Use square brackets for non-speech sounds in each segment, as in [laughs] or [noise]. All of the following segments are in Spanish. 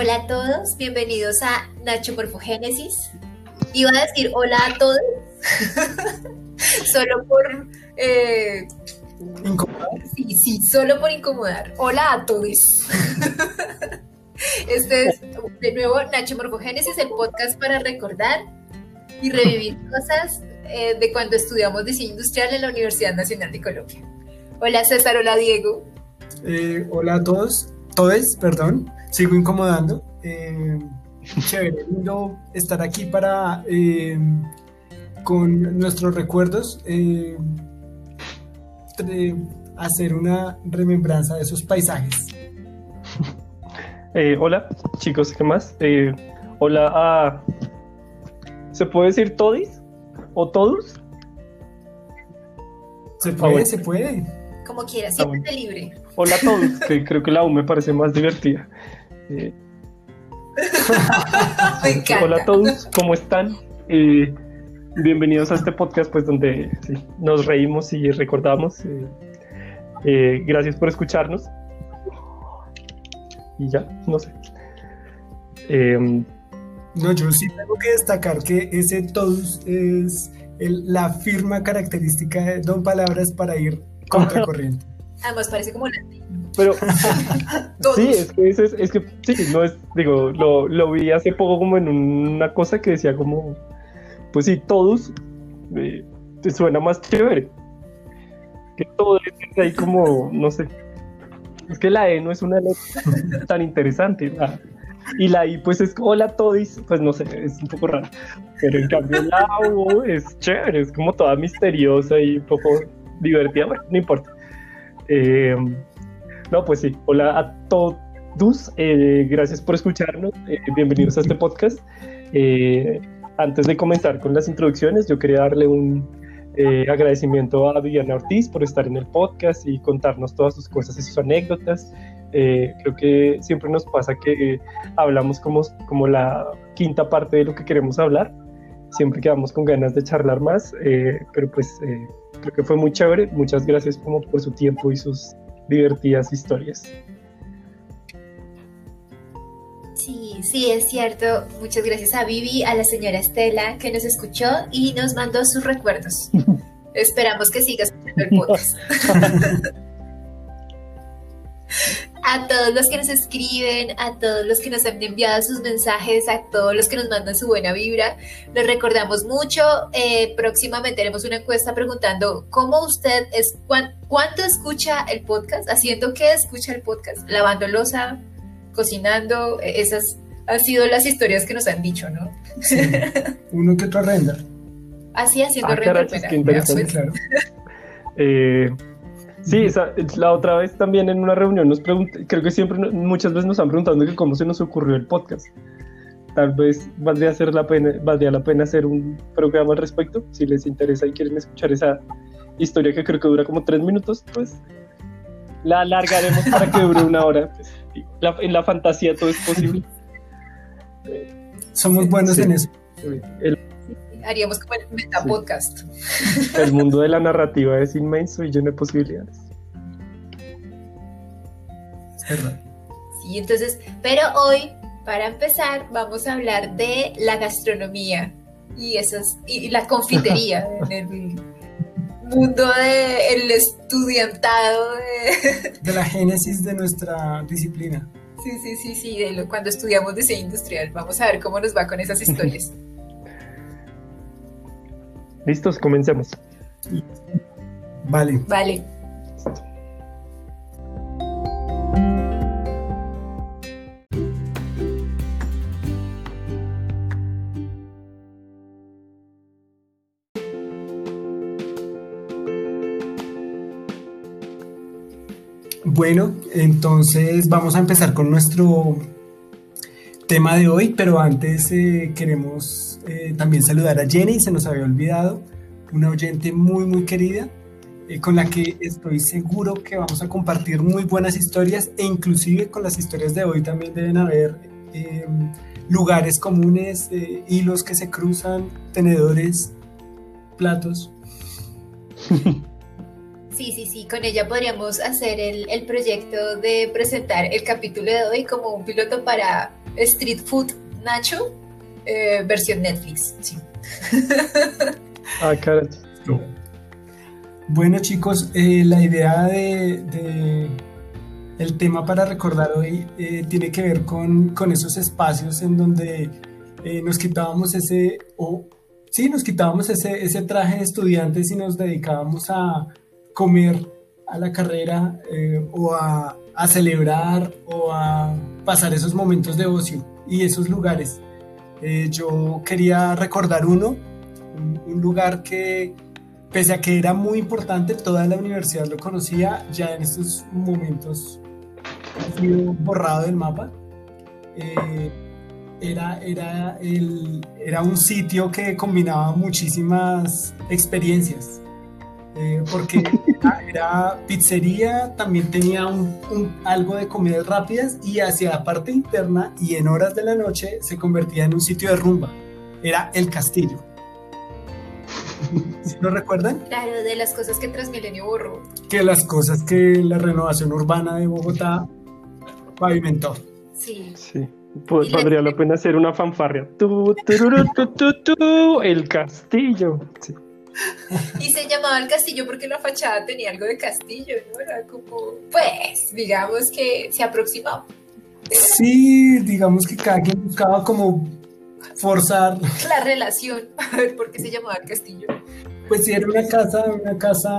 Hola a todos, bienvenidos a Nacho Morfogénesis. Iba a decir hola a todos, [laughs] solo por... Eh, ¿Incomodar? Sí, sí, solo por incomodar. Hola a todos. [laughs] Este es, de nuevo, Nacho Morfogénesis, el podcast para recordar y revivir cosas eh, de cuando estudiamos diseño industrial en la Universidad Nacional de Colombia. Hola César, hola Diego. Eh, hola a todos, todes, perdón, sigo incomodando. Eh, chévere, lindo estar aquí para, eh, con nuestros recuerdos, eh, tre- hacer una remembranza de esos paisajes. Eh, hola, chicos, ¿qué más? Eh, hola a... ¿Se puede decir todis? ¿O todos? Se puede, bueno. se puede. Como quieras, Ah, siéntete libre. Hola a todos, que creo que la U me parece más divertida. Eh, [laughs] Me hola a todos, ¿cómo están? Eh, bienvenidos a este podcast, pues donde sí, nos reímos y recordamos. Eh, eh, gracias por escucharnos. Y ya, no sé. Eh, No, yo sí tengo que destacar que ese todos es el- la firma característica de Don Palabras para ir [laughs] contracorriente. Además parece como una... pero. [laughs] Sí, es que, es, es que sí, no es, digo, lo, lo vi hace poco como en una cosa que decía como, pues sí, todos, eh, te suena más chévere. Que todo es ahí como, no sé, es que la E no es una letra [laughs] tan interesante, y la I pues es hola todis, pues no sé, es un poco raro, pero en cambio la U es chévere, es como toda misteriosa y un poco divertida, bueno, no importa. Eh, no, pues sí, hola a todos, eh, gracias por escucharnos, eh, bienvenidos a este podcast. Eh, antes de comenzar con las introducciones, yo quería darle un eh, agradecimiento a Viviana Ortiz por estar en el podcast y contarnos todas sus cosas y sus anécdotas. Eh, creo que siempre nos pasa que eh, hablamos como, como la quinta parte de lo que queremos hablar, siempre quedamos con ganas de charlar más, pero pues creo que fue muy chévere. Muchas gracias como por su tiempo y sus divertidas historias. Sí, sí, es cierto. Muchas gracias a Vivi, a la señora Estela que nos escuchó y nos mandó sus recuerdos. [laughs] Esperamos que siga escuchando el podcast. [laughs] A todos los que nos escriben, a todos los que nos han enviado sus mensajes, a todos los que nos mandan su buena vibra, los recordamos mucho. Eh, próximamente haremos una encuesta preguntando cómo usted es, cuán- cuánto escucha el podcast, haciendo que escucha el podcast, lavando losa, cocinando, eh, esas han sido las historias que nos han dicho, ¿no? Sí. [laughs] Uno que otro render. Así haciendo Ah, carachos, render, qué interesante. claro. [laughs] Eh, sí, esa- la otra vez también en una reunión nos pregunté, creo que siempre, muchas veces nos han preguntado que cómo se nos ocurrió el podcast. Tal vez valdría, hacer la pena, valdría la pena hacer un programa al respecto, si les interesa y quieren escuchar esa historia que creo que dura como tres minutos, pues la alargaremos para que dure una hora. la- en la fantasía todo es posible. Somos buenos Sí. en eso. El, haríamos como el metapodcast. el mundo de la narrativa es inmenso y lleno de posibilidades. Es verdad. Sí, entonces, pero hoy, para empezar, vamos a hablar de la gastronomía y esas y la confitería [laughs] en el mundo del estudiantado. de- [laughs] De la génesis de nuestra disciplina. Sí, sí, sí, sí, de lo- cuando estudiamos diseño industrial. Vamos a ver cómo nos va con esas historias. [laughs] ¿Listos? Comencemos. Vale. Vale. Bueno, entonces vamos a empezar con nuestro tema de hoy, pero antes eh, queremos eh, también saludar a Jenny, se nos había olvidado, una oyente muy, muy querida, eh, con la que estoy seguro que vamos a compartir muy buenas historias e inclusive con las historias de hoy también deben haber eh, lugares comunes, eh, hilos que se cruzan, tenedores, platos. Sí, sí, sí, con ella podríamos hacer el, el proyecto de presentar el capítulo de hoy como un piloto para Street Food Nacho, eh, versión Netflix. Sí. [laughs] ah, claro. Bueno chicos, eh, la idea de, el tema para recordar hoy eh, tiene que ver con, esos espacios en donde nos quitábamos ese, o sí, nos quitábamos ese, ese traje de estudiantes y nos dedicábamos a comer a la carrera o a, a celebrar o a pasar esos momentos de ocio y esos lugares. Eh, yo quería recordar uno, un, lugar que, pese a que era muy importante, toda la universidad lo conocía, ya en estos momentos ha borrado del mapa. Eh, era, era, el, era un sitio que combinaba muchísimas experiencias. Eh, porque [laughs] era, pizzería, también tenía un, algo de comidas rápidas y hacia la parte interna y en horas de la noche se convertía en un sitio de rumba. Era el castillo. ¿Sí lo recuerdan? Claro, de las cosas que Transmilenio borró. Que las cosas que la renovación urbana de Bogotá pavimentó. Sí. Sí. Pues valdría la pena hacer una fanfarria. el castillo. Sí. [laughs] Y se llamaba el castillo porque la fachada tenía algo de castillo, ¿no? Era como, pues, digamos que se aproximaba. Sí, digamos que cada quien buscaba como forzar la relación, [laughs] a ver por qué se llamaba el castillo. Pues sí, era una casa, una casa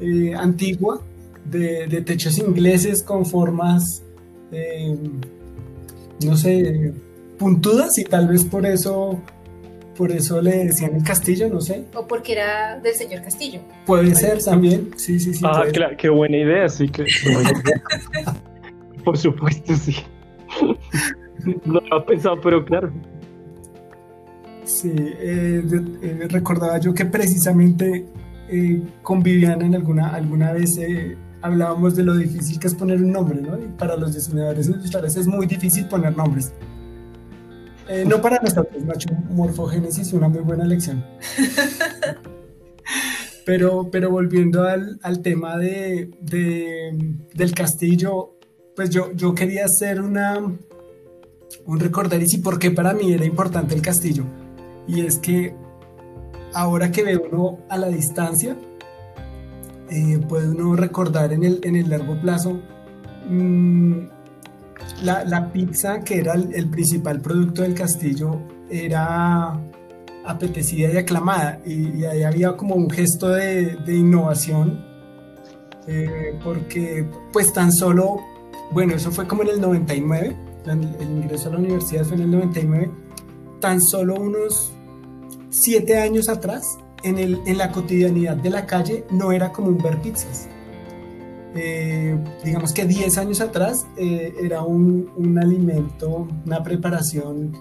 eh, antigua de, techos ingleses con formas, eh, no sé, puntudas y tal vez por eso por eso le decían el castillo, no sé. O porque era del señor Castillo. Puede ser también, sí, sí, sí. Ah, claro, qué buena idea, sí que. [laughs] por supuesto, sí. no lo había pensado, pero claro. Sí, eh, eh, recordaba yo que precisamente eh, con Viviana en alguna, alguna vez hablábamos de lo difícil que es poner un nombre, ¿no? Y para los diseñadores industriales es muy difícil poner nombres. Eh, no para nosotros, Nacho, morfogénesis es una muy buena lección. [laughs] Pero, pero volviendo al, tema de, del castillo, pues yo, yo quería hacer una, un recordaris y por qué para mí era importante el castillo. Y es que ahora que ve uno a la distancia, eh, puede uno recordar en el, en el largo plazo mmm, la, pizza, que era el, principal producto del castillo, era apetecida y aclamada. Y, ahí había como un gesto de, innovación, eh, porque pues tan solo, bueno, eso fue como en el 99, el, ingreso a la universidad fue en el 99, tan solo unos siete años atrás, en, el, en la cotidianidad de la calle no era común ver pizzas. Eh, digamos que 10 años atrás eh, era un, alimento, una preparación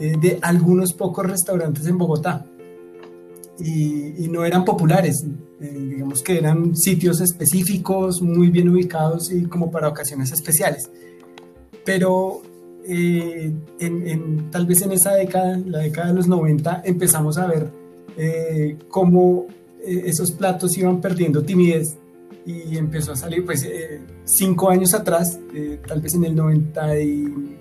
eh, de algunos pocos restaurantes en Bogotá y, no eran populares, digamos que eran sitios específicos, muy bien ubicados y como para ocasiones especiales. Pero en, tal vez en esa década, la década de los 90, empezamos a ver cómo esos platos iban perdiendo timidez y empezó a salir pues eh, cinco años atrás, eh, tal vez en el 90 y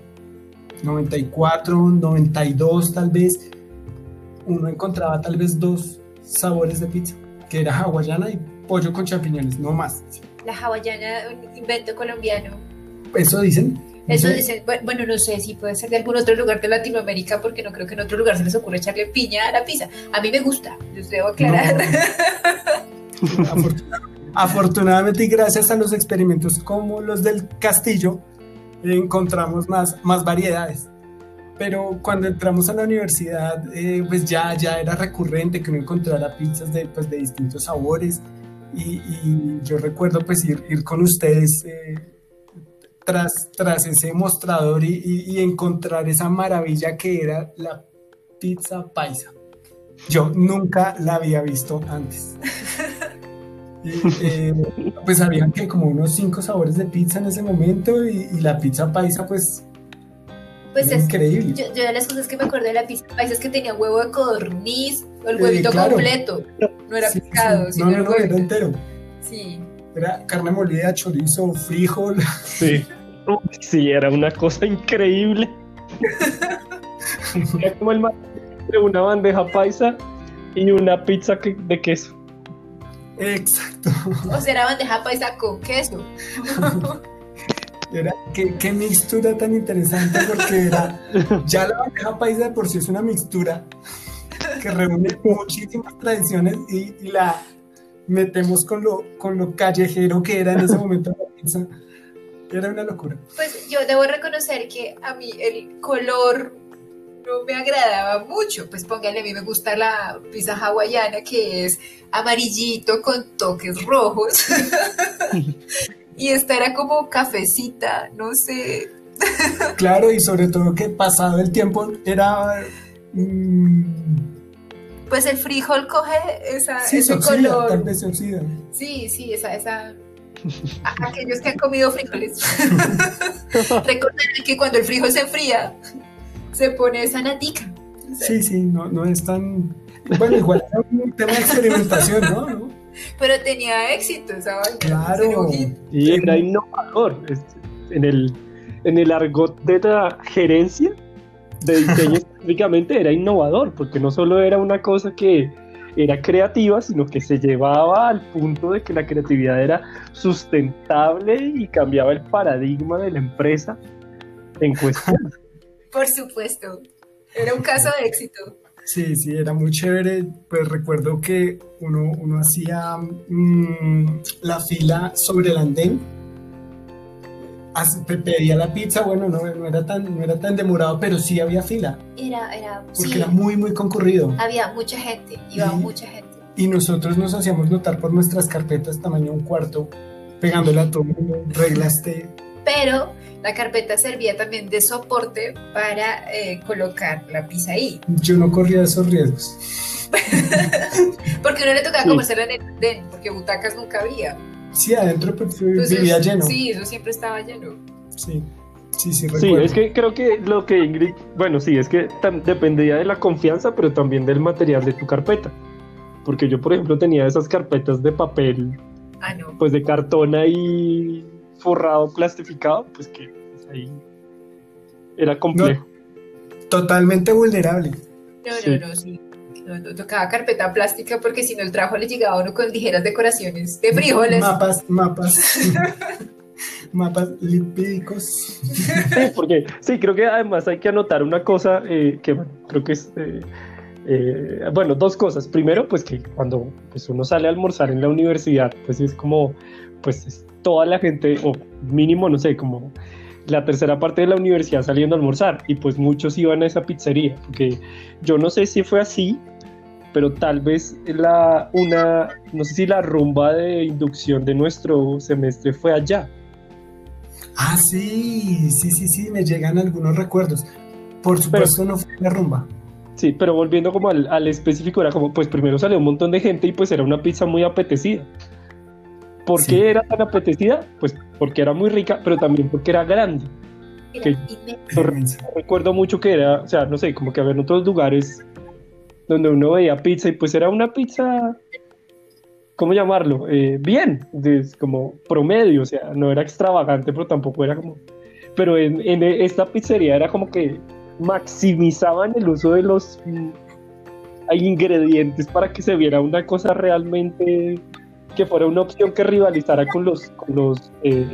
94, 92 tal vez, uno encontraba tal vez dos sabores de pizza, que era hawaiana y pollo con champiñones, no más. La hawaiana, un invento colombiano. Eso dicen. Eso dicen, bueno, no sé si puede ser de algún otro lugar de Latinoamérica, porque no creo que en otro lugar se les ocurra echarle piña a la pizza. A mí me gusta, les debo aclarar. [laughs] Afortunadamente y gracias a los experimentos como los del castillo, encontramos más, más variedades. Pero cuando entramos a la universidad, eh, pues ya, ya era recurrente que uno encontrara pizzas de, pues, de distintos sabores. Y, yo recuerdo pues ir, ir con ustedes eh, tras, tras ese mostrador y, y encontrar esa maravilla que era la pizza paisa. Yo nunca la había visto antes. [laughs] Eh, pues habían que como unos cinco sabores de pizza en ese momento y, la pizza paisa pues pues es increíble. Yo, de las cosas que me acuerdo de la pizza paisa es que tenía huevo de codorniz o el huevito completo. No era picado, sino no, no, no, era entero. Sí. Era carne molida, chorizo, frijol. Sí. Sí, era una cosa increíble. [laughs] Era como el entre una bandeja paisa y una pizza que- de queso. Exacto. O será bandeja paisa con queso. Era, qué, qué mixtura tan interesante porque era, ya la bandeja paisa de por sí es una mixtura que reúne muchísimas tradiciones y, y la metemos con lo, con lo callejero que era en ese momento la pizza. Era una locura. Pues yo debo reconocer que a mí el color no me agradaba mucho. Pues póngale, a mí me gusta la pizza hawaiana que es amarillito con toques rojos. [laughs] y esta era como cafecita, no sé. [laughs] Claro, y sobre todo que pasado el tiempo era... mm, Pues el frijol coge esa, sí, se ese oxida, color. tal vez se oxida. Sí, sí, esa, esa. a- Aquellos que han comido frijoles. [laughs] Recordarán que cuando el frijol se enfría, se pone esa natica. Sí, sí, no, no es tan... Bueno, igual era un tema de experimentación, ¿no? ¿No? [laughs] Pero tenía éxito esa vaina. Claro. Y era innovador. En el, en el argot de la gerencia de diseño [laughs] específicamente era innovador, porque no solo era una cosa que era creativa, sino que se llevaba al punto de que la creatividad era sustentable y cambiaba el paradigma de la empresa en cuestión. Por supuesto. Era un caso de éxito. Sí, sí, era muy chévere. Pues recuerdo que uno, uno hacía mm, la fila sobre el andén. Pedía la pizza, bueno, no, no era tan, no era tan demorado, pero sí había fila, Era, era, porque sí, era muy, muy concurrido. había mucha gente, iba Sí. mucha gente. Y nosotros nos hacíamos notar por nuestras carpetas tamaño un cuarto, pegándole a todo el mundo, reglas T. Pero la carpeta servía también de soporte para eh, colocar la pizza ahí. Yo no corría esos riesgos. [laughs] Porque a uno le tocaba Sí. en el andén, porque butacas nunca había. Sí, adentro pues, Entonces, vivía lleno. Sí, eso siempre estaba lleno. Sí, sí, sí, Sí, es que creo que lo que Ingrid, bueno, sí, es que dependía de la confianza, pero también del material de tu carpeta. Porque yo, por ejemplo, tenía esas carpetas de papel, Ah, no. pues de cartón ahí forrado, plastificado, pues que pues, ahí era complejo. Totalmente vulnerable. No, Sí. no, no, sí. No, no, tocaba carpeta plástica porque si no el trabajo le llegaba a uno con ligeras decoraciones de frijoles. Mapas, mapas. [laughs] mapas lipídicos. Sí, porque sí, creo que además hay que anotar una cosa eh, que bueno, creo que es, eh, eh, bueno, dos cosas. Primero, pues que cuando pues, uno sale a almorzar en la universidad, pues es como, pues es toda la gente, o mínimo, no sé, como la tercera parte de la universidad saliendo a almorzar, y pues muchos iban a esa pizzería, porque yo no sé si fue así, pero tal vez la, una, no sé si la rumba de inducción de nuestro semestre fue allá. Ah, sí, sí, sí, sí, me llegan algunos recuerdos. Por supuesto no fue la rumba. Sí, pero volviendo como al, al específico, era como, pues primero salió un montón de gente y pues era una pizza muy apetecida. ¿Por Sí. qué era tan apetecida? Pues porque era muy rica, pero también porque era grande. Que-. Recuerdo mucho que era, o sea, no sé, como que había en otros lugares donde uno veía pizza y pues era una pizza, ¿cómo llamarlo? Eh, bien, de- como promedio, o sea, no era extravagante, pero tampoco era como... Pero en, en esta pizzería era como que maximizaban el uso de los mm, ingredientes para que se viera una cosa realmente que fuera una opción que rivalizara con los con los eh,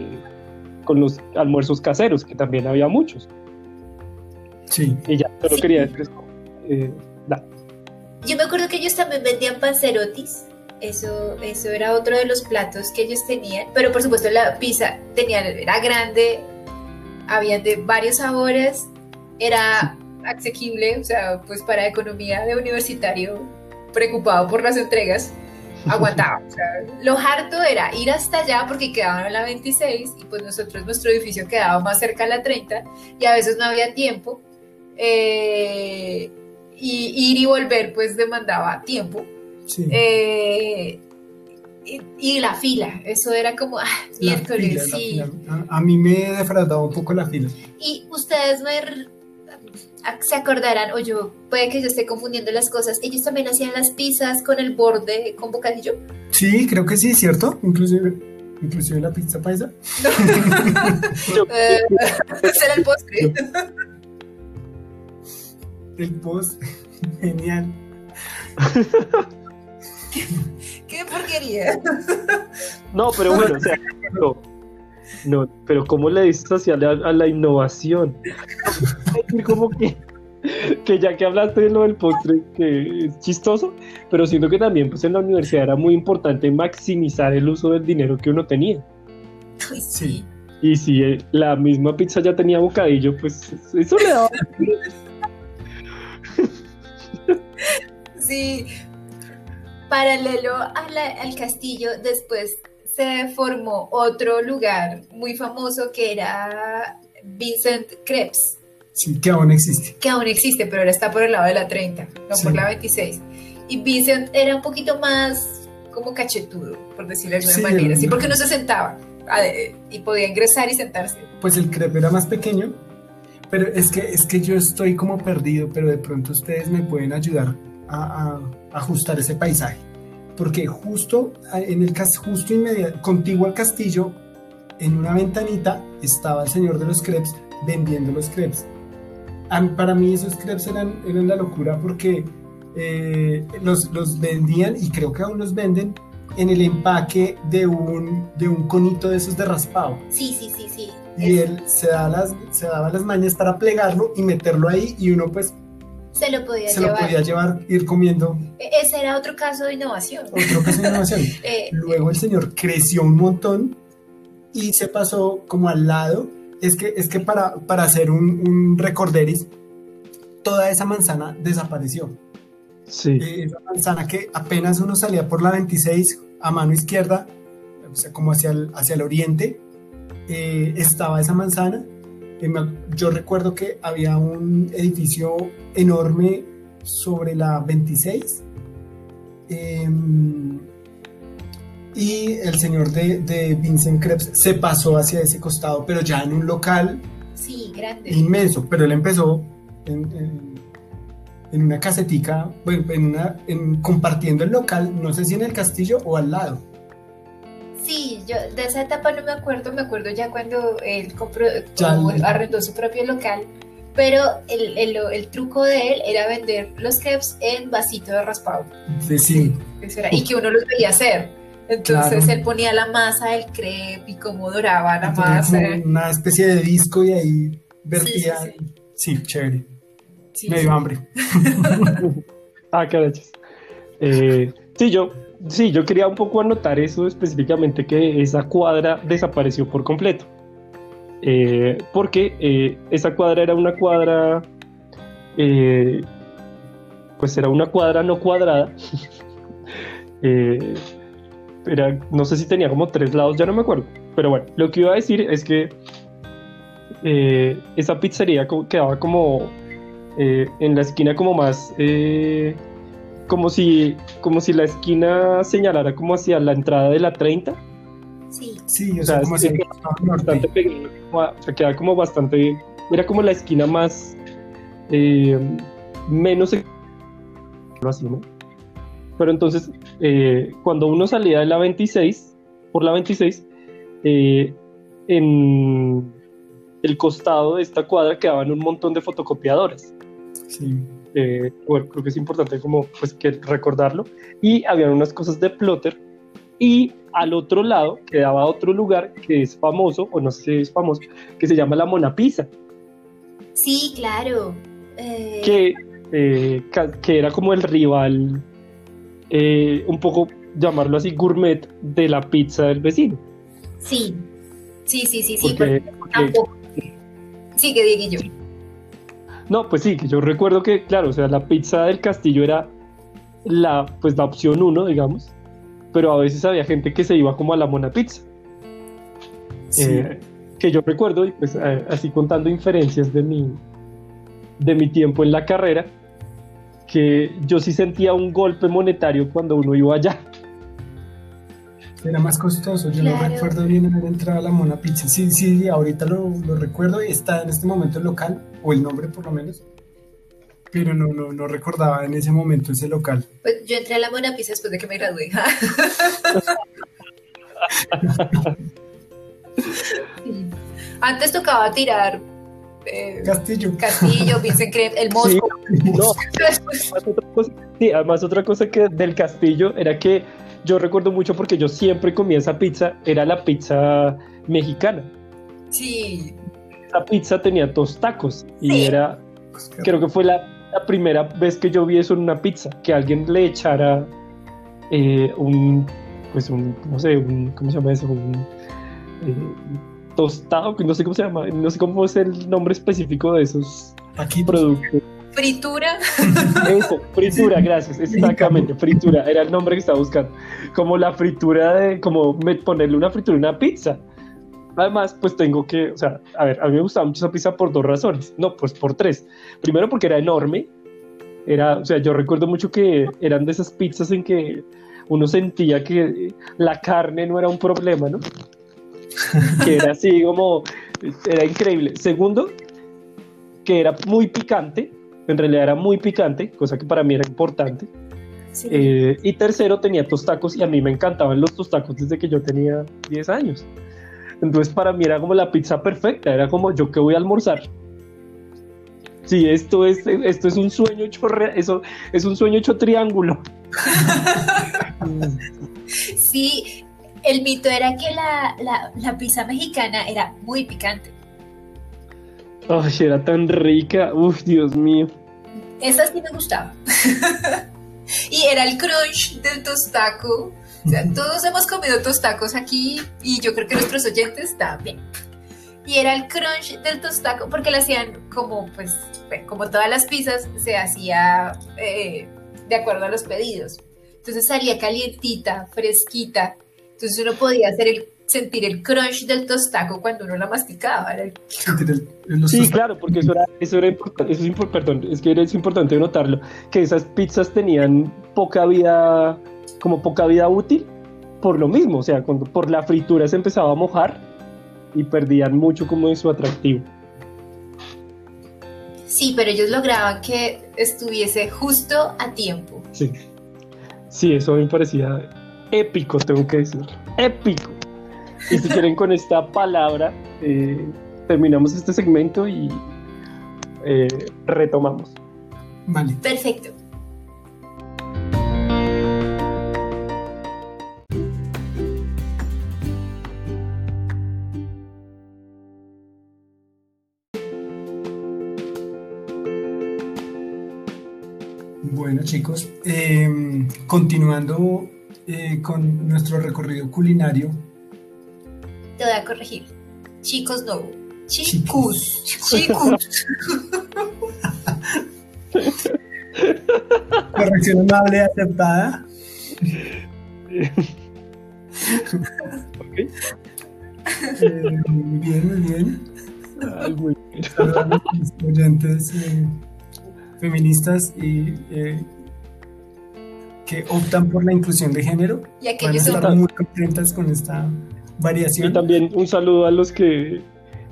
con los almuerzos caseros que también había muchos Sí. y ya solo Sí. quería decir eso. Eh. Yo me acuerdo que ellos también vendían panzerotis. Eso, eso era otro de los platos que ellos tenían. Pero por supuesto la pizza tenía, era grande, había de varios sabores, era asequible, o sea, pues para economía de universitario preocupado por las entregas, aguantaba. O sea, lo harto era ir hasta allá porque quedaban en la 26 y pues nosotros, nuestro edificio quedaba más cerca a la 30 y a veces no había tiempo. Eh, y ir y volver pues demandaba tiempo. Sí. Eh, y, y la fila, eso era como ah, miércoles, sí. A, a mí me defraudaba un poco la fila. Y ustedes me se acordarán, o yo, puede que yo esté confundiendo las cosas, ellos también hacían las pizzas con el borde, con bocadillo. Sí, creo que sí, ¿cierto? Inclusive, inclusive la pizza paisa. [laughs] Eh, ese era el postre. el post, [laughs] genial. [laughs] ¿Qué porquería? No, pero bueno, o sea, no, no, pero ¿cómo le dices hacia la, a la innovación? [laughs] Como que, que ya que hablaste de lo del postre, que es chistoso, pero siento que también pues en la universidad era muy importante maximizar el uso del dinero que uno tenía. Sí. Y si eh, la misma pizza ya tenía bocadillo, pues eso le daba. Sí. Paralelo a la- al castillo, después se formó otro lugar muy famoso que era Vincent Krebs, Sí, que aún existe. que aún existe, pero ahora está por el lado de la 30, no Sí. por la 26. Y Vincent era un poquito más como cachetudo, por decirlo de alguna Sí, manera, sí, porque no se sentaba y podía ingresar y sentarse. Pues el crepe era más pequeño, pero es que, es que yo estoy como perdido, pero de pronto ustedes me pueden ayudar a, a ajustar ese paisaje. Porque justo a- en el justo inmediato, contiguo al castillo, en una ventanita, estaba el señor de los crepes vendiendo los crepes. Mí- para mí esos crepes eran, eran la locura porque eh, los, los vendían y creo que aún los venden en el empaque de un, de un conito de esos de raspado Sí, sí, sí, sí. y él se, da las, se daba las mañas para plegarlo y meterlo ahí y uno pues se lo podía se lo llevar. podía llevar, ir comiendo E- Ese era otro caso de innovación. otro caso de innovación. [laughs] Eh, Luego el señor creció un montón y se pasó como al lado. Es que, es que para, para hacer un, un recorderis, toda esa manzana desapareció. Sí. Eh, esa manzana que apenas uno salía por la 26 a mano izquierda, o sea, como hacia el, hacia el oriente, eh, estaba esa manzana. Eh, yo recuerdo que había un edificio enorme sobre la 26. eh, y el señor de, de Vincent Krebs se pasó hacia ese costado, pero ya en un local sí, grande. inmenso, pero él empezó en, en- en una casetica, bueno, en una, en- compartiendo el local, no sé si en el castillo o al lado. Sí, yo de esa etapa no me acuerdo, me acuerdo ya cuando él compró, arrendó su propio local, pero el, el- el truco de él era vender los crepes en vasito de raspado, sí, eso era, y que uno los veía hacer. Entonces Claro. él ponía la masa del crepe y cómo doraba la masa. una especie de disco y ahí vertía. Sí, sí, Sí, chévere. Sí, Me sí. dio hambre. [laughs] Ah, carachas. Eh, sí, yo, sí, yo quería un poco anotar eso específicamente, que esa cuadra desapareció por completo. Eh, porque eh, esa cuadra era una cuadra, eh, pues era una cuadra no cuadrada. [laughs] Eh, era, no sé si tenía como tres lados, ya no me acuerdo. Pero bueno, lo que iba a decir es que esa pizzería quedaba como en la esquina como más como si como si la esquina señalara como hacia la entrada de la 30 Sí, Sí, o O sea, sea, como es si que bastante pegado, como a- o sea, queda como bastante era como la esquina más eh, menos así, ¿no? pero entonces eh, cuando uno salía de la 26 por la 26 eh, en el costado de esta cuadra quedaban un montón de fotocopiadoras Sí. Eh, bueno, creo que es importante como pues que recordarlo y habían unas cosas de plotter y al otro lado quedaba otro lugar que es famoso o no sé si es famoso que se llama la Mona Pisa sí, claro. Eh, que, eh, que era como el rival eh, un poco llamarlo así gourmet de la pizza del vecino Sí, sí, sí, sí, sí, porque, porque- tampoco. Sigue, Dieguillo. No, pues sí, que yo recuerdo que, claro, o sea, la pizza del castillo era la, pues, la opción uno, digamos, pero a veces había gente que se iba como a la mona pizza, Sí. eh, que yo recuerdo, y pues eh, así contando inferencias de mi, de mi tiempo en la carrera, que yo sí sentía un golpe monetario cuando uno iba allá. Era más costoso, yo no Claro. recuerdo bien haber entrado a la Mona Pizza. Sí, sí, ahorita lo, lo recuerdo y está en este momento el local, o el nombre por lo menos, pero no, no, no recordaba en ese momento ese local. Pues yo entré a la Mona Pizza después de que me gradué. [laughs] Sí. Antes tocaba tirar eh, Castillo. Castillo, Vincent Krebs, el Sí, Mosco. No, además otra, cosa, sí, además otra cosa que del castillo era que yo recuerdo mucho porque yo siempre comía esa pizza, era la pizza mexicana. Sí. Esa pizza tenía dos tacos y era, creo que fue la, la, primera vez que yo vi eso en una pizza, que alguien le echara eh, un, pues un, no sé, un, ¿cómo se llama eso? Un eh, tostado, no sé cómo se llama, no sé cómo es el nombre específico de esos Aquí productos. Fritura. Eso, fritura, gracias, exactamente, fritura, era el nombre que estaba buscando. Como la fritura de, como ponerle una fritura a una pizza. Además, pues tengo que, o sea, a ver, a mí me gustaba mucho esa pizza por dos razones, no, pues por tres. Primero porque era enorme, era, o sea, yo recuerdo mucho que eran de esas pizzas en que uno sentía que la carne no era un problema, ¿no? que era así como, era increíble. Segundo, que era muy picante, en realidad era muy picante, cosa que para mí era importante. Sí. Eh, y tercero, tenía tostacos y a mí me encantaban los tostacos desde que yo tenía 10 años. Entonces para mí era como la pizza perfecta, era como yo que voy a almorzar. Sí, esto es, esto es un sueño hecho, eso es un sueño hecho triángulo. [laughs] sí, el mito era que la, la, la pizza mexicana era muy picante. Ay, era tan rica. Uf, Dios mío. Esa sí me gustaba. [laughs] y era el crunch del tostaco. O sea, todos hemos comido tostacos aquí y yo creo que nuestros oyentes también. Y era el crunch del tostaco porque lo hacían como, pues, como todas las pizzas, se hacía eh, de acuerdo a los pedidos. Entonces salía calientita, fresquita. Entonces uno podía hacer el sentir el crunch del tostaco cuando uno la masticaba. El... [laughs] Sí, claro, porque eso era, eso era importante, eso es, perdón, es que es importante notarlo, que esas pizzas tenían poca vida, como poca vida útil, por lo mismo, o sea, cuando por la fritura se empezaba a mojar y perdían mucho como de su atractivo. Sí, pero ellos lograban que estuviese justo a tiempo. Sí, sí, eso me parecía épico, tengo que decir, épico. Y si quieren con esta palabra, eh, terminamos este segmento y eh, retomamos. Vale. Perfecto. Bueno chicos, eh, continuando eh, con nuestro recorrido culinario, te voy a corregir. Chicos no. Chicos. Chicos. [laughs] Corrección amable aceptada. okay. eh, muy bien, muy bien. Ay, muy bien. a los oyentes eh, feministas y eh, que optan por la inclusión de género. Y aquellos van a estar muy contentas con esta variación. Y también un saludo a los que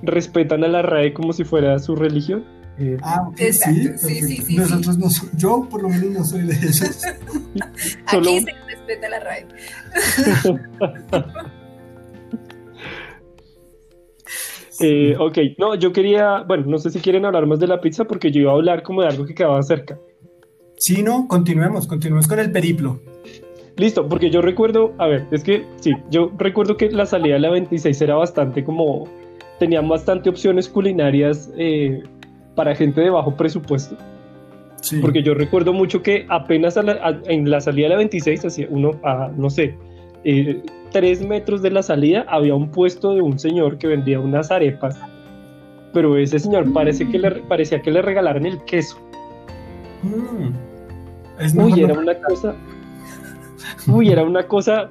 respetan a la RAE como si fuera su religión. Eh, ah, ok, sí, sí, sí, sí, Nosotros no yo por lo menos no soy de esos. [laughs] Aquí se respeta la RAE. [laughs] eh, ok, no, yo quería, bueno, no sé si quieren hablar más de la pizza porque yo iba a hablar como de algo que quedaba cerca. Sí, no, continuemos, continuemos con el periplo. Listo, porque yo recuerdo, a ver, es que sí, yo recuerdo que la salida de la 26 era bastante como, tenían bastante opciones culinarias eh, para gente de bajo presupuesto. Sí. Porque yo recuerdo mucho que apenas a la, a, en la salida de la 26, hacia uno, a, no sé, eh, tres metros de la salida, había un puesto de un señor que vendía unas arepas. Pero ese señor parece que le, parecía que le regalaran el queso. Mm. Es Uy, era una cosa, [laughs] Uy, era una cosa,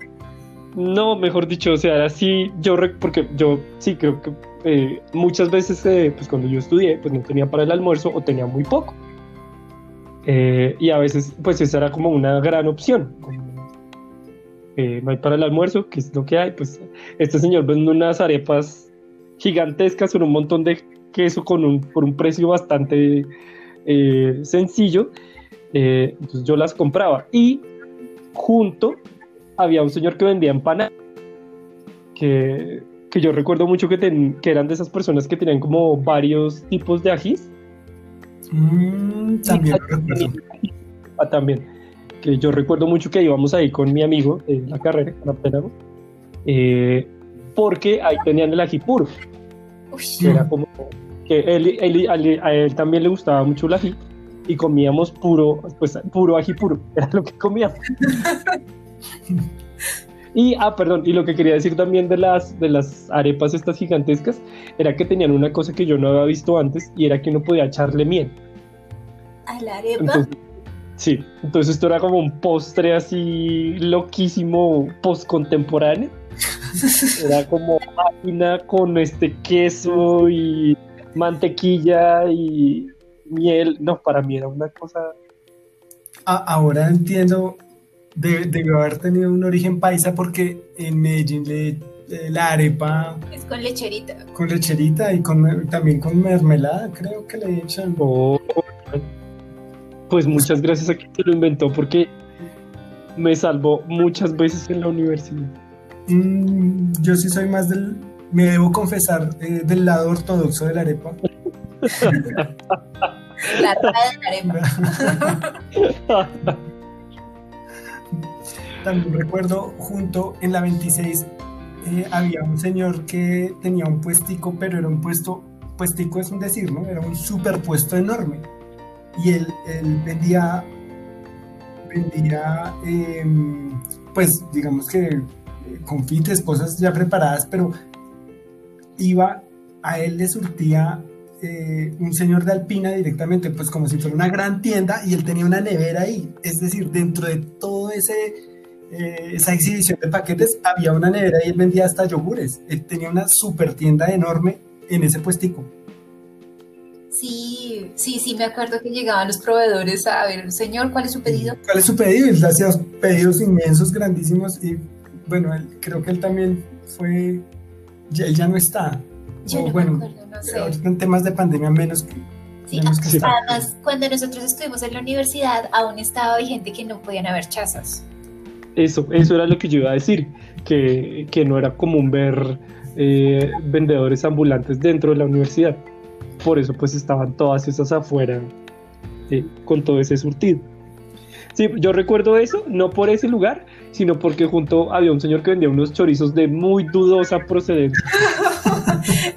no, mejor dicho, o sea, era así, yo, porque yo sí creo que eh, muchas veces, eh, pues cuando yo estudié, pues no tenía para el almuerzo o tenía muy poco. Eh, y a veces, pues esa era como una gran opción. Eh, no hay para el almuerzo, que es lo que hay, pues este señor vende unas arepas gigantescas con un montón de queso con un, por un precio bastante eh, sencillo. entonces yo las compraba y junto había un señor que vendía empanadas, que, que yo recuerdo mucho que, ten, que eran de esas personas que tenían como varios tipos de ajís. Mm, también. Ah, también. Que yo recuerdo mucho que íbamos ahí con mi amigo de la carrera, con Apénago, eh, porque ahí tenían el ají puro. Uy, que era como que él, él- a él- a él también le gustaba mucho el ají y comíamos puro, pues puro ají puro, [laughs] era lo que comíamos. Y, ah, perdón, y lo que quería decir también de las, de las arepas estas gigantescas era que tenían una cosa que yo no había visto antes y era que uno podía echarle miel. a la arepa. Entonces, sí, entonces esto era como un postre así loquísimo post-contemporáneo. [laughs] Era como máquina con este queso y mantequilla y miel. No, para mí era una cosa. A- ahora entiendo, de- debió haber tenido un origen paisa porque en Medellín le, eh, la arepa Es con lecherita. con lecherita y con, también con mermelada, creo que le echan. Oh, pues muchas gracias a quien se lo inventó porque me salvó muchas veces en la universidad. Mm, yo sí soy más del, me debo confesar, eh, del lado ortodoxo de la arepa. [laughs] La de arepa. [laughs] También recuerdo junto en la 26 eh, había un señor que tenía un puestico, pero era un puesto, puestico es un decir, ¿no? Era un superpuesto enorme. Y él, él vendía, vendía, em, pues digamos que eh, confites, cosas ya preparadas, pero iba, a él le surtía eh, un señor de Alpina directamente, pues como si fuera una gran tienda y él tenía una nevera ahí. Es decir, dentro de todo ese eh, esa exhibición de paquetes había una nevera y él vendía hasta yogures. Él tenía una super tienda enorme en ese puestico. Sí, sí, sí, me acuerdo que llegaban los proveedores a ver, señor, ¿cuál es su pedido? ¿Cuál es su pedido? Y él hacía pedidos inmensos, grandísimos y bueno, él- creo que él también fue, ya, él ya no está. Yo O no bueno, no sé. ahorita en temas de pandemia menos que... Sí, menos que además, cuando nosotros estuvimos en la universidad, aún estaba vigente que no podían haber chazas. Eso, eso era lo que yo iba a decir, que, que no era común ver eh, vendedores ambulantes dentro de la universidad. Por eso pues estaban todas esas afuera eh, con todo ese surtido. Sí, yo recuerdo eso, no por ese lugar, sino porque junto había un señor que vendía unos chorizos de muy dudosa procedencia. [laughs]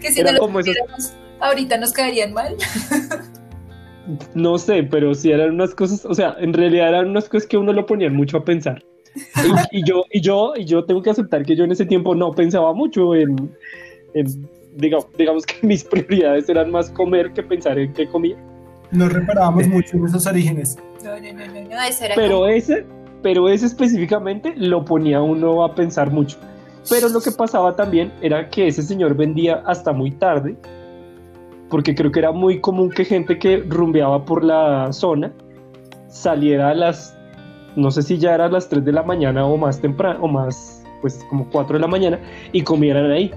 que si Era no esos- ahorita nos caerían mal. [laughs] No sé, pero sí eran unas cosas, o sea, en realidad eran unas cosas que uno lo ponían mucho a pensar. Y, y yo, y yo, y yo tengo que aceptar que yo en ese tiempo no pensaba mucho en, en, digamos, digamos que [laughs] mis prioridades eran más comer que pensar en qué comía. No reparábamos mucho en esos orígenes. No, no, no, no, no, eso era Pero como- ese, pero ese específicamente lo ponía uno a pensar mucho. Pero lo que pasaba también era que ese señor vendía hasta muy tarde, porque creo que era muy común que gente que rumbeaba por la zona saliera a las, no sé si ya era a las 3 de la mañana o más temprano, o más, pues como 4 de la mañana, y comieran ahí.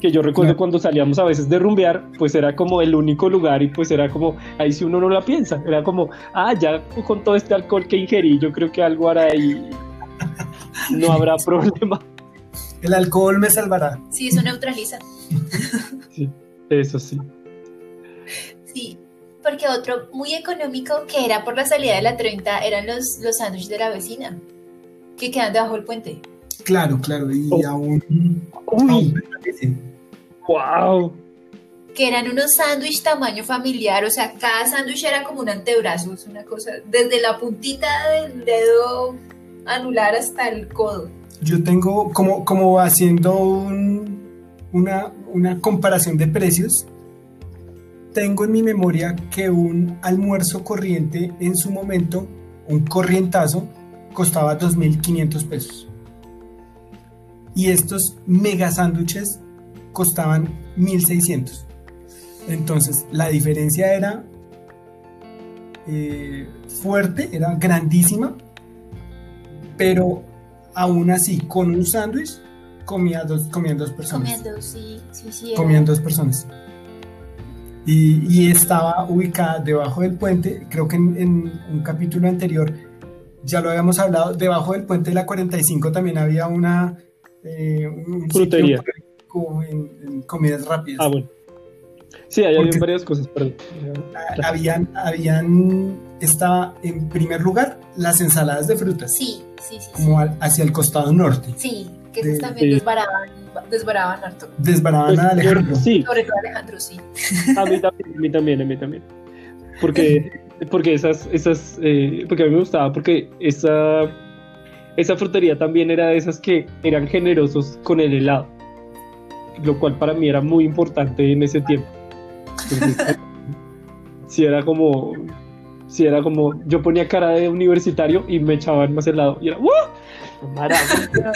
Que yo recuerdo cuando salíamos a veces de rumbear, pues era como el único lugar y pues era como, ahí si uno no la piensa, era como, ah, ya con todo este alcohol que ingerí, yo creo que algo hará ahí, no habrá [laughs] problema. El alcohol me salvará. Sí, eso neutraliza. Sí, eso sí. Sí, porque otro muy económico que era por la salida de la 30 eran los, los sándwiches de la vecina, que quedan debajo del puente. Claro, claro. Y Oh. aún... Uy, wow. que eran unos sándwich tamaño familiar, o sea, cada sándwich era como un antebrazo, es una cosa, desde la puntita del dedo anular hasta el codo. Yo tengo como, como haciendo un- una, una comparación de precios. Tengo en mi memoria que un almuerzo corriente en su momento, un corrientazo, costaba 2.500 pesos. Y estos mega sándwiches costaban 1.600. Entonces la diferencia era eh, fuerte, era grandísima, pero aún así, con un sándwich, comía dos, comían dos personas. Comiendo, sí, sí, sí. era- Comían dos personas. Y, y estaba ubicada debajo del puente, creo que en, en un capítulo anterior ya lo habíamos hablado, debajo del puente de la 45 también había una... eh, un Frutería. en comidas rápidas. Ah, bueno. Sí, hay varias cosas, perdón. Habían, habían, estaba en primer lugar las ensaladas de frutas. Sí, sí, sí. Como hacia el costado norte. Sí, que de, también desbaraban, desbaraban harto. Desbaraban a Alejandro. Sí. Sobre todo Alejandro, sí. A mí también, a mí también, a mí también. Porque, porque esas, esas, eh, porque a mí me gustaba, porque esa, esa frutería también era de esas que eran generosos con el helado, lo cual para mí era muy importante en ese tiempo. [laughs] si era como, si era como, yo ponía cara de universitario y me echaban más helado y era, ¡uh! [laughs] Maravilla.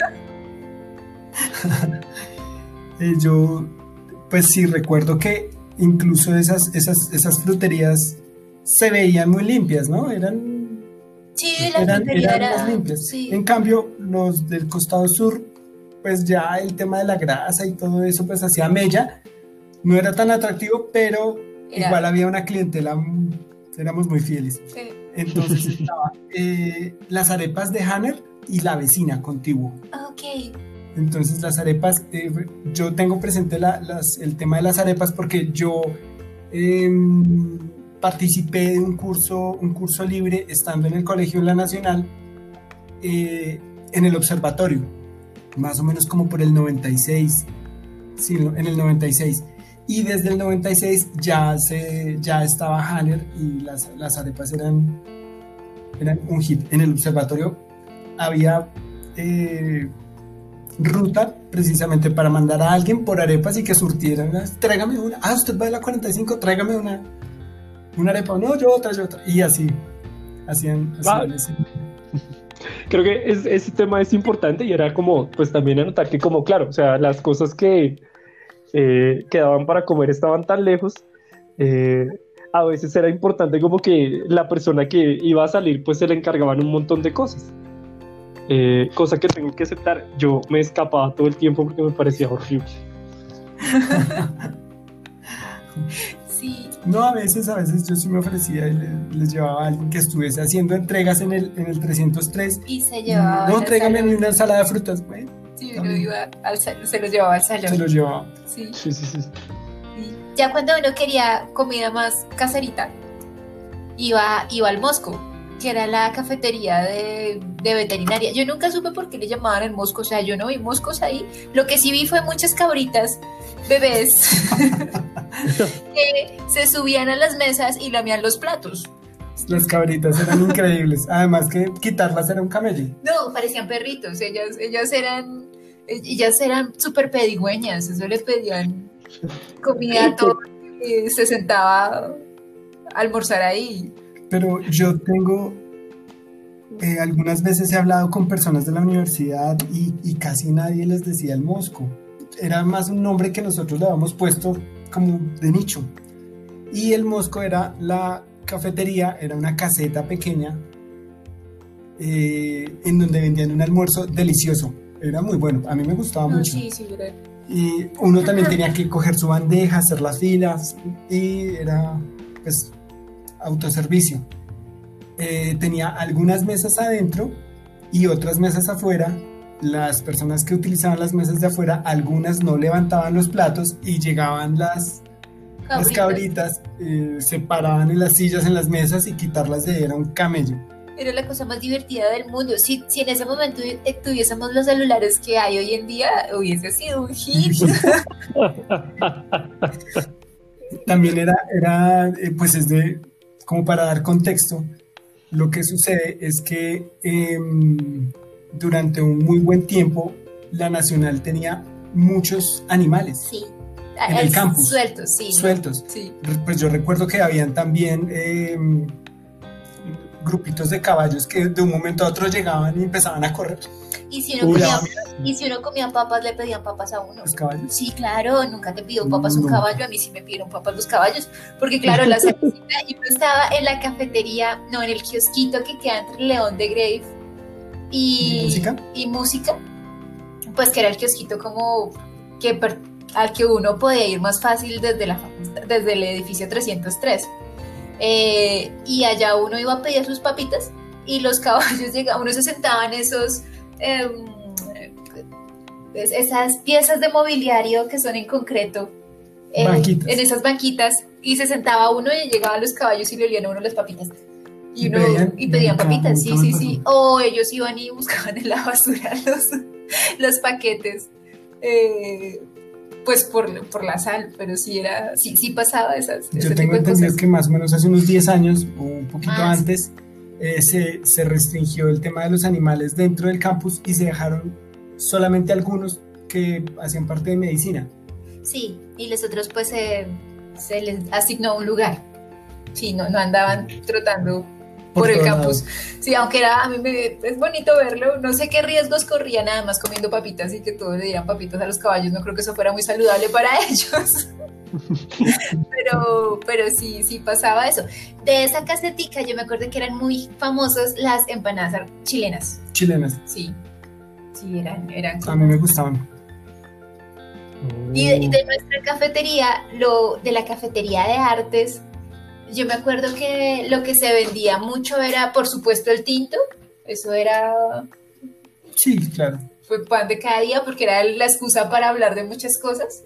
yo, pues sí, recuerdo que incluso esas, esas, esas fruterías se veían muy limpias, ¿no? Eran, sí, eran, más limpias. En cambio, los del costado sur, pues ya el tema de la grasa y todo eso, pues hacía mella. No era tan atractivo, pero igual había una clientela, éramos muy fieles. Entonces [laughs] estaba eh, las arepas de Hanner y la vecina contiguo. Ok. Entonces las arepas, eh, yo tengo presente el tema de las arepas porque yo em, participé de un curso, un curso libre estando en el colegio en la Nacional, eh, en el observatorio, más o menos como por el 96, sí, en el 96. Y desde el 96 ya, se, ya estaba Hanner y las, las arepas eran, eran un hit. En el observatorio había eh, ruta precisamente para mandar a alguien por arepas y que surtieran. Tráigame una. Ah, usted va de la 45, tráigame una una arepa, no, yo otra, yo otra. Y así, hacían, Creo que ese tema es importante y era como, pues también anotar que como, claro, o sea, las cosas que eh, quedaban para comer estaban tan lejos, eh, a veces era importante como que la persona que iba a salir, pues se le encargaban un montón de cosas. Eh, cosa que tengo que aceptar, yo me escapaba todo el tiempo porque me parecía horrible. [laughs] No, a veces, a veces yo sí me ofrecía y les, llevaba a alguien que estuviese haciendo entregas en el, en el 303. Y se llevaba. No, tráigame ni una ensalada de frutas, güey. Iba al, se los llevaba al salón. Se los llevaba. Sí. Sí, sí, sí. Ya cuando uno quería comida más caserita, iba, iba al Mosco que era la cafetería de, de, veterinaria. Yo nunca supe por qué le llamaban el mosco, o sea, yo no vi moscos ahí. Lo que sí vi fue muchas cabritas, bebés, [laughs] que se subían a las mesas y lamían los platos. Las cabritas eran increíbles. Además que quitarlas era un camello. No, parecían perritos. Ellas, ellas eran, ellas eran súper pedigüeñas. Eso le pedían [laughs] comida todo. Y se sentaba a almorzar ahí. Pero yo tengo, eh, algunas veces he hablado con personas de la universidad y, casi nadie les decía el mosco. Era más un nombre que nosotros le habíamos puesto como de nicho. Y el mosco era la cafetería, era una caseta pequeña eh, en donde vendían un almuerzo delicioso. Era muy bueno, a mí me gustaba mucho. Sí, sí, y uno también tenía que coger su bandeja, hacer las filas y era pues autoservicio. Eh, tenía algunas mesas adentro y otras mesas afuera. Las personas que utilizaban las mesas de afuera, algunas no levantaban los platos y llegaban las, cabritas, las cabritas eh, se paraban en las sillas, en las mesas y quitarlas de era un camello. Era la cosa más divertida del mundo. Si, si en ese momento tuviésemos los celulares que hay hoy en día, hubiese sido un hit. [laughs] También era, era eh, pues es de, como para dar contexto, lo que sucede es que em, durante un muy buen tiempo la Nacional tenía muchos animales. Sí. En el campus. Sueltos, sí. Sueltos. Sí. Pues yo recuerdo que habían también em, grupitos de caballos que de un momento a otro llegaban y empezaban a correr. Y si, uno comía, y si uno comía papas, le pedían papas a uno. ¿Los caballos? Sí, claro, nunca te pidió papas un caballo, a mí sí me pidieron papas los caballos, porque claro, la cervecita, [laughs] y pues estaba en la cafetería, no, en el kiosquito que queda entre León de Grave y, música, y música pues que era el kiosquito como que al que uno podía ir más fácil desde, la, desde el edificio 303. Eh, y allá uno iba a pedir sus papitas y los [laughs] caballos llegaban, uno se sentaba en esos Em, esas piezas de mobiliario que son en concreto eh, Banquitas. en esas banquitas y se sentaba uno y llegaban los caballos y le olían a uno las papitas. Y, Y uno, pedían- y pedían papitas, sí, sí, sí. O ellos iban y [laughs] buscaban en la basura [laughs] los, los paquetes. eh, pues por, por la sal, pero sí era, sí, sí pasaba esas. Yo tipo tengo entendido que más o menos hace unos 10 años o un poquito Ah, antes eh, se, se restringió el tema de los animales dentro del campus y se dejaron solamente algunos que hacían parte de medicina. Sí, y los otros pues eh, se les asignó un lugar. Sí, no, no andaban trotando por, Por el campus. Sí, aunque era, a mí me, es bonito verlo. No sé qué riesgos corría nada más comiendo papitas y que todos le dieran papitas a los caballos. No creo que eso fuera muy saludable para [laughs] ellos. pero, pero sí, sí pasaba eso. De esa casetica yo me acuerdo que eran muy famosas las empanadas chilenas. Chilenas. Sí, sí, eran, eran A mí me gustaban. Y de, de nuestra cafetería, lo de la cafetería de artes, yo me acuerdo que lo que se vendía mucho era, por supuesto, el tinto. Eso era Sí, claro. fue pan de cada día porque era la excusa para hablar de muchas cosas.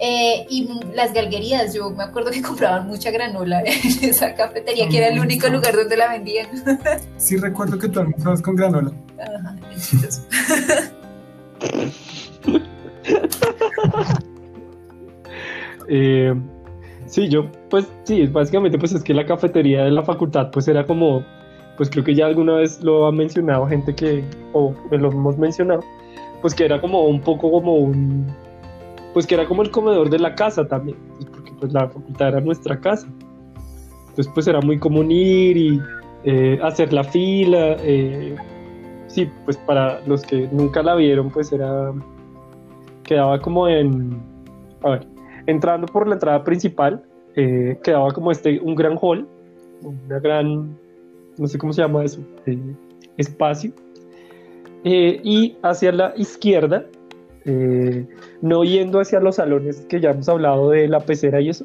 Eh, y las galguerías, yo me acuerdo que [laughs] compraban mucha granola [laughs] en esa cafetería, que era el único lugar donde la vendían. [laughs] Sí recuerdo que tú almorzabas con granola. Ajá. Eh, sí, yo, pues sí, básicamente pues es que la cafetería de la facultad pues era como, pues creo que ya alguna vez lo ha mencionado gente que, o lo hemos mencionado, pues que era como un poco como un, pues que era como el comedor de la casa también, pues, porque pues la facultad era nuestra casa. Entonces pues era muy común ir y eh, hacer la fila. eh, sí, pues para los que nunca la vieron pues era, quedaba como en, a ver, entrando por la entrada principal, eh, quedaba como este, un gran hall, una gran, no sé cómo se llama eso, eh, espacio. Eh, y hacia la izquierda, eh, no yendo hacia los salones que ya hemos hablado de la pecera y eso,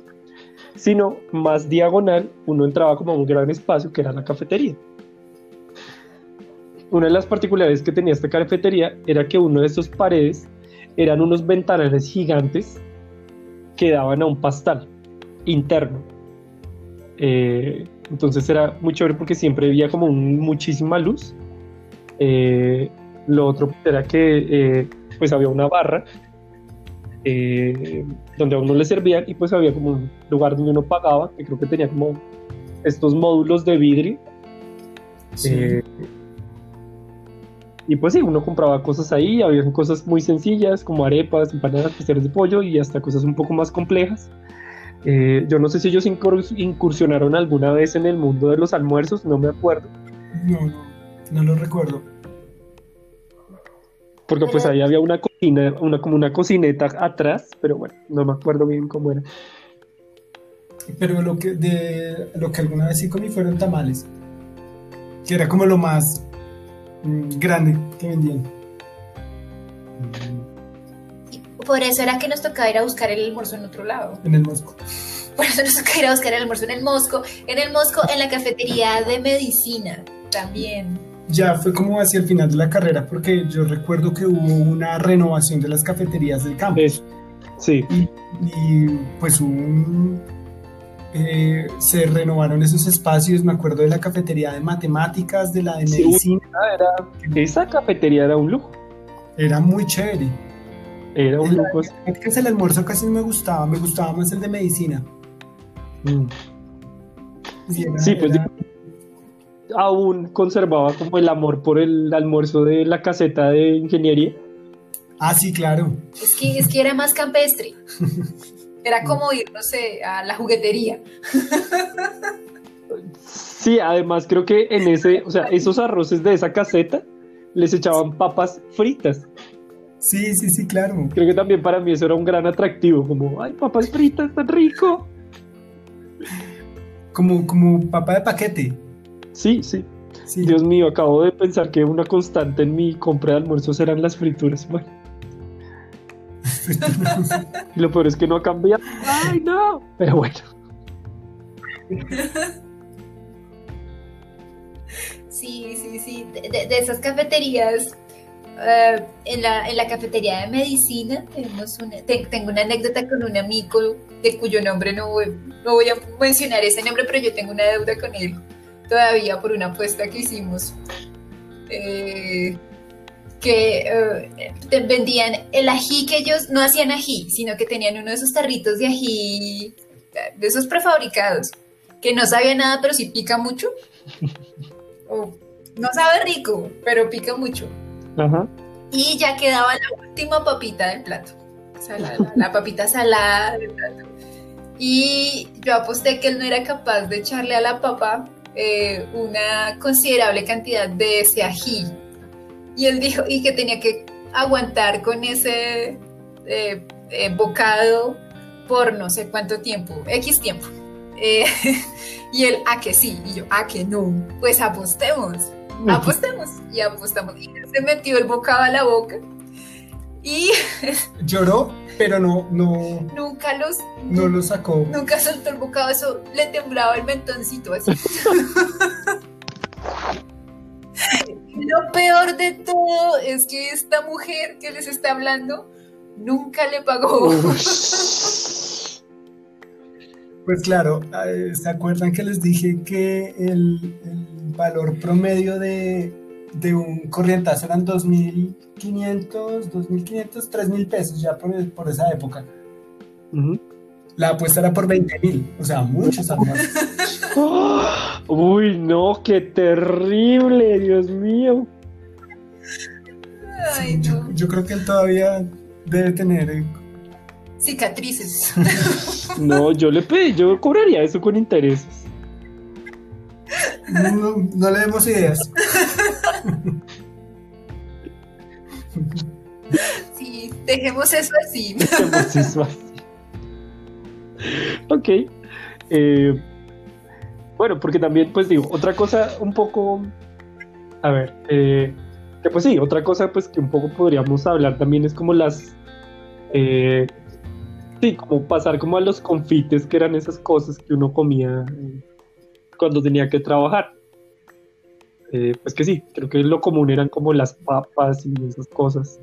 sino más diagonal, uno entraba como un gran espacio que era la cafetería. Una de las particularidades que tenía esta cafetería era que uno de esos paredes eran unos ventanales gigantes que daban a un pastal interno. Eh, entonces era muy chévere porque siempre había como un- muchísima luz. Eh, lo otro era que eh, pues había una barra eh, donde a uno le servían y pues había como un lugar donde uno pagaba, que creo que tenía como estos módulos de vidrio. Sí. Y pues sí, uno compraba cosas ahí, había cosas muy sencillas como arepas, empanadas, pasteles de pollo y hasta cosas un poco más complejas. Eh, yo no sé si ellos incur- incursionaron alguna vez en el mundo de los almuerzos, no me acuerdo, No, no, no lo recuerdo. porque pues ahí había una cocina, una como una cocineta atrás, pero bueno, no me acuerdo bien cómo era. Pero lo que, de, lo que alguna vez sí comí fueron tamales. Que era como lo más grande que vendían. Y por eso era que nos tocaba ir a buscar el almuerzo en otro lado. En el Mosco. Por eso nos tocaba ir a buscar el almuerzo en el Mosco. En el Mosco, en la cafetería de medicina también. Ya fue como hacia el final de la carrera, porque yo recuerdo que hubo una renovación de las cafeterías del campus. Sí, Y, y, pues hubo un, eh, se renovaron esos espacios. Me acuerdo de la cafetería de matemáticas, de la de Sí, medicina. era, esa cafetería era un lujo, Era muy chévere. era un lujo. Es el almuerzo casi no me gustaba, me gustaba más el de medicina. Mm. Era- Sí, pues era- aún conservaba como el amor por el almuerzo de la caseta de ingeniería. Ah, sí, claro. Es que, es que era más campestre. [laughs] Era como ir, no sé, a la juguetería. Sí, además creo que en ese, o sea, [laughs] esos arroces de esa caseta les echaban papas fritas. Sí, sí, sí, claro. Creo que también para mí eso era un gran atractivo, como, ay, papas fritas, tan rico. Como, como papa de paquete. Sí, sí. Sí. Dios mío, acabo de pensar que una constante en mi compra de almuerzos eran las frituras. Bueno. [laughs] Lo peor es que no ha cambiado. ¡Ay, no! Pero bueno. Sí, sí, sí. De, de- de esas cafeterías, eh, en, la, en, la, cafetería de medicina tenemos una, tengo una anécdota con un amigo de cuyo nombre no voy, no voy a mencionar ese nombre, pero yo tengo una deuda con él todavía por una apuesta que hicimos. Eh, que eh, vendían el ají que ellos no hacían ají, sino que tenían uno de esos tarritos de ají, de esos prefabricados, que no sabía nada, pero sí pica mucho. o no sabe rico, pero pica mucho. Y ya quedaba la última papita del plato. la, papita salada del plato. Y yo aposté que él no era capaz de echarle a la papa eh, una considerable cantidad de ese ají. Y él dijo, y que tenía que aguantar con ese eh, eh, bocado por no sé cuánto tiempo, X tiempo. [laughs] y él, a que sí, y yo, a que no, pues apostemos apostemos y apostamos. Y se metió el bocado a la boca y [laughs] lloró, pero no, no, nunca los, no lo sacó. Nunca soltó el bocado, eso le temblaba el mentoncito así. [laughs] Peor de todo es que esta mujer que les está hablando nunca le pagó. Pues claro, eh, ¿se acuerdan que les dije que el, valor promedio de, un corrientazo eran 2.500, 2.500, 3.000 pesos ya por, esa época? La apuesta era por 20.000, o sea, muchos años. [laughs] Uy, no, qué terrible, Dios mío. Yo, creo que él todavía debe tener eh, cicatrices. [laughs] No, yo le pedí, yo cobraría eso con intereses. No, le demos ideas. Sí, dejemos eso así. Dejemos eso así. Ok. Eh, bueno, porque también, pues digo, otra cosa un poco. A ver, eh, que pues sí, otra cosa pues que un poco podríamos hablar también es como las. Eh, Sí, como pasar como a los confites, que eran esas cosas que uno comía eh, cuando tenía que trabajar. Eh, pues que sí, creo que lo común eran como las papas y esas cosas.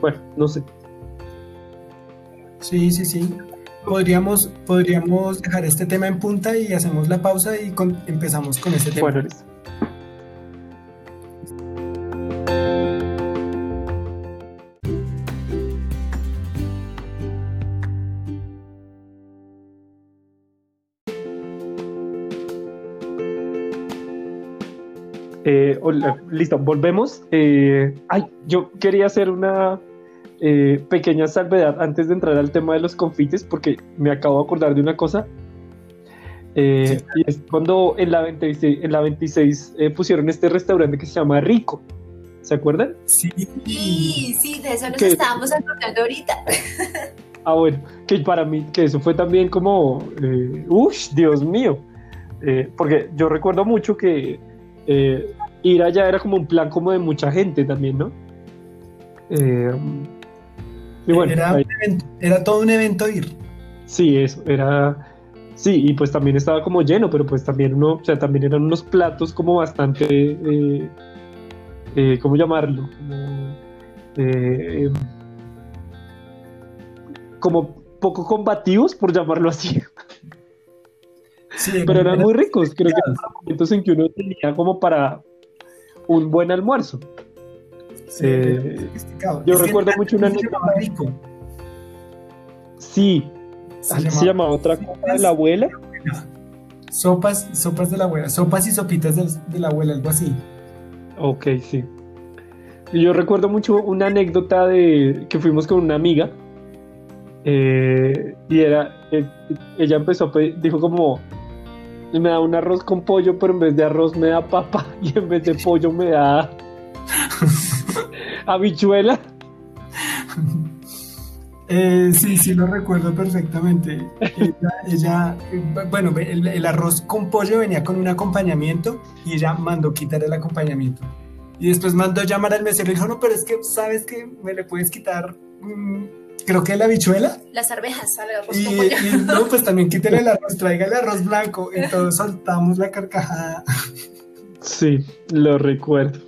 Bueno, no sé. Sí, sí, sí. Podríamos, podríamos dejar este tema en punta y hacemos la pausa y empezamos con este tema. Bueno, Eh, listo, volvemos. Eh, ay, yo quería hacer una eh, pequeña salvedad antes de entrar al tema de los confites, porque me acabo de acordar de una cosa. Y es cuando en la 26, en la 26 pusieron este restaurante que se llama Rico. ¿Se acuerdan? Sí, sí, de eso nos estábamos acordando ahorita. [laughs] ah, bueno, que para mí, que eso fue también como, uff, Dios mío. porque yo recuerdo mucho que eh, ir allá era como un plan como de mucha gente también, ¿no? Eh, y bueno, era, todo un evento ir. Sí, eso, era... Sí, y pues también estaba como lleno, pero pues también uno, o sea, también eran unos platos como bastante, eh, ¿cómo llamarlo? Como, poco combativos, por llamarlo así. [laughs] pero eran muy ricos, creo que eran momentos en que uno tenía como para un buen almuerzo. Eh, yo recuerdo mucho una rico. Sí, se, llamaba otra cosa de la abuela. Sopas, sopas de la abuela, sopas y sopitas de, la abuela, algo así. Ok, sí. Yo recuerdo mucho una anécdota de que fuimos con una amiga eh, y era, eh, ella empezó a pedir, dijo como, me da un arroz con pollo, pero en vez de arroz me da papa [laughs] y en vez de pollo me da habichuela. Eh, sí, sí lo recuerdo perfectamente. Ella, bueno, el, arroz con pollo venía con un acompañamiento y ella mandó quitar el acompañamiento. Y después mandó llamar al mesero y dijo, no, pero es que, ¿sabes que Me le puedes quitar mm, creo que la bichuela. Las arvejas al arroz y, y, no, [laughs] pues también quítale el arroz, tráigale arroz blanco. Entonces soltamos la carcajada. Sí, lo recuerdo.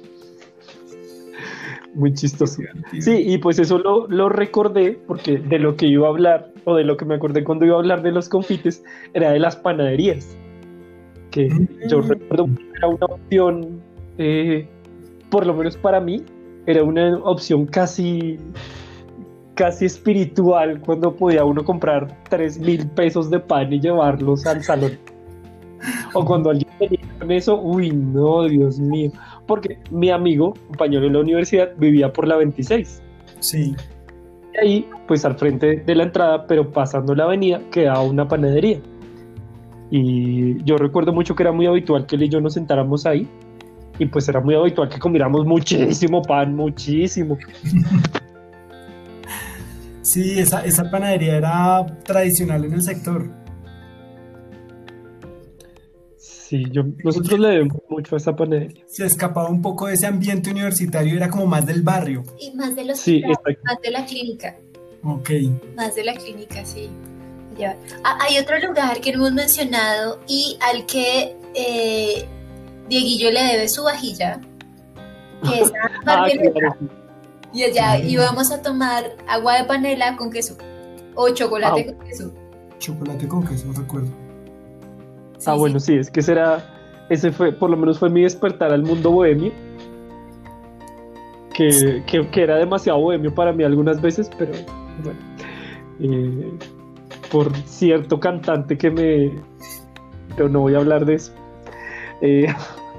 Muy chistoso. Sí, y pues eso lo, lo, recordé porque de lo que iba a hablar, o de lo que me acordé cuando iba a hablar de los confites, era de las panaderías. Que yo mm. recuerdo que era una opción, eh, por lo menos para mí, era una opción casi casi espiritual cuando podía uno comprar 3 mil pesos de pan y llevarlos al salón. O cuando alguien tenía con eso, uy, no, Dios mío. Porque mi amigo, compañero de la universidad, vivía por la 26. Sí. Y ahí, pues al frente de la entrada, pero pasando la avenida, quedaba una panadería. Y yo recuerdo mucho que era muy habitual que él y yo nos sentáramos ahí. Y pues era muy habitual que comiéramos muchísimo pan, muchísimo. [laughs] Sí, esa, esa panadería era tradicional en el sector. Sí, yo, nosotros le debemos mucho a esa panadería. Se escapaba un poco de ese ambiente universitario, era como más del barrio. Y más de los sí, más de la clínica. Ok. Más de la clínica, sí. Ah, hay otro lugar que no hemos mencionado y al que eh, Dieguillo le debe su vajilla, que es [laughs] ah, y allá íbamos a tomar agua de panela con queso o chocolate ah. con queso. Chocolate con queso, recuerdo. Ah, bueno, sí, es que será, ese fue, por lo menos fue mi despertar al mundo bohemio. Que, que, era demasiado bohemio para mí algunas veces, pero bueno. Eh, por cierto cantante que me... Pero no voy a hablar de eso. Eh,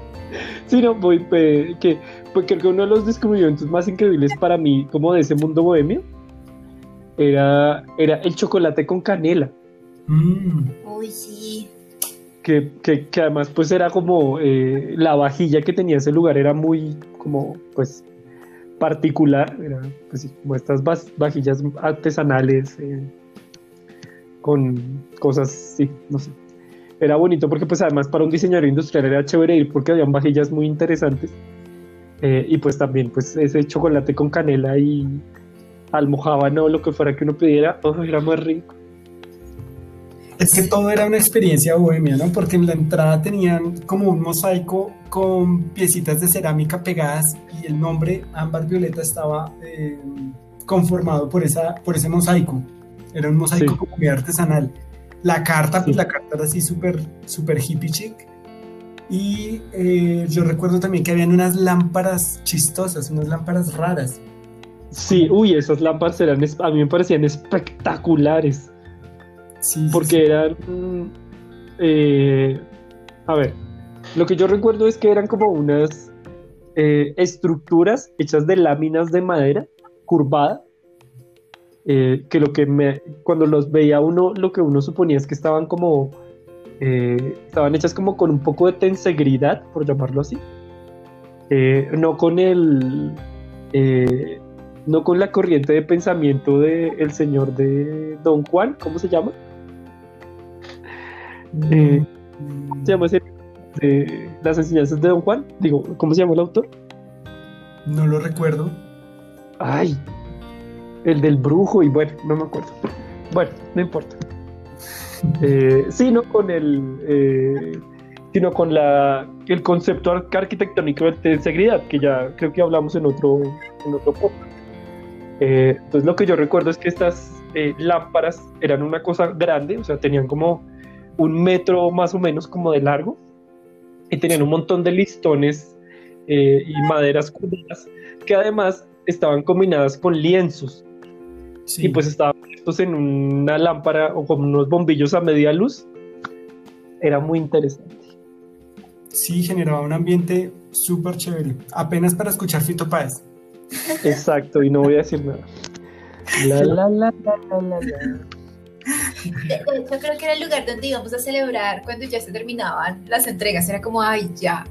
[laughs] sí, no, voy, eh, que pues creo que uno de los descubrimientos más increíbles para mí, como de ese mundo bohemio, era, era el chocolate con canela. Mm. Uy, sí. Que, además pues era como eh, la vajilla que tenía ese lugar era muy como pues particular, era pues, como estas vajillas artesanales eh, con cosas, sí, no sé. Era bonito porque pues además para un diseñador industrial era chévere ir porque habían vajillas muy interesantes eh, y pues también pues ese chocolate con canela y almohábano, lo que fuera que uno pidiera, todo era más rico. Es que todo era una experiencia bohemia, ¿no? Porque en la entrada tenían como un mosaico con piecitas de cerámica pegadas y el nombre Ámbar Violeta estaba eh, conformado por, esa, por ese mosaico. Era un mosaico muy artesanal. La carta, pues la carta era así súper, súper hippie chic y eh, yo recuerdo también que habían unas lámparas chistosas, unas lámparas raras. Sí, uy, esas lámparas eran, a mí me parecían espectaculares. Sí. Porque eran. Eh, a ver, lo que yo recuerdo es que eran como unas eh, estructuras hechas de láminas de madera curvada. que lo que me. Cuando los veía uno, lo que uno suponía es que estaban como eh, estaban hechas como con un poco de tensegridad, por llamarlo así. Eh, no con el. Eh, no con la corriente de pensamiento del señor de Don Juan, ¿cómo se llama? ¿Cómo se llama ese? De las enseñanzas de Don Juan. Digo, ¿cómo se llama el autor? No lo recuerdo. Ay, el del brujo, y bueno, no me acuerdo. Bueno, no importa [laughs] eh, sino con el eh, sino con la el concepto arquitectónico de integridad que ya creo que hablamos en otro en otro eh, entonces lo que yo recuerdo es que estas eh, lámparas eran una cosa grande o sea tenían como un metro más o menos como de largo y tenían un montón de listones y maderas curvas que además estaban combinadas con lienzos y pues estaban puestos en una lámpara o con unos bombillos a media luz. Era muy interesante. Sí, generaba un ambiente súper chévere. Apenas para escuchar Fito Páez. Exacto, y no voy a decir nada. [laughs] La, la, la, la, la, Yo creo que era el lugar donde íbamos a celebrar cuando ya se terminaban las entregas. Era como, ay, ya.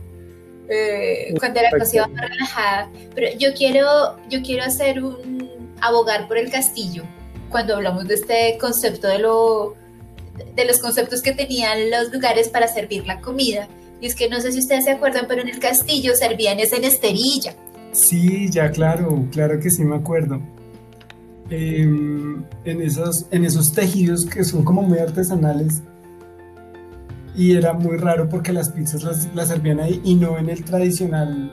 Eh, cuando la cosa iba más relajada. Pero yo quiero, yo quiero hacer un abogar por el castillo, cuando hablamos de este concepto de, lo, de los conceptos que tenían los lugares para servir la comida. Y es que no sé si ustedes se acuerdan, pero en el castillo servían esa en esterilla. Sí, ya claro, claro que sí me acuerdo. Em, en, esos, en esos tejidos que son como muy artesanales, y era muy raro porque las pizzas las, las servían ahí y no en el tradicional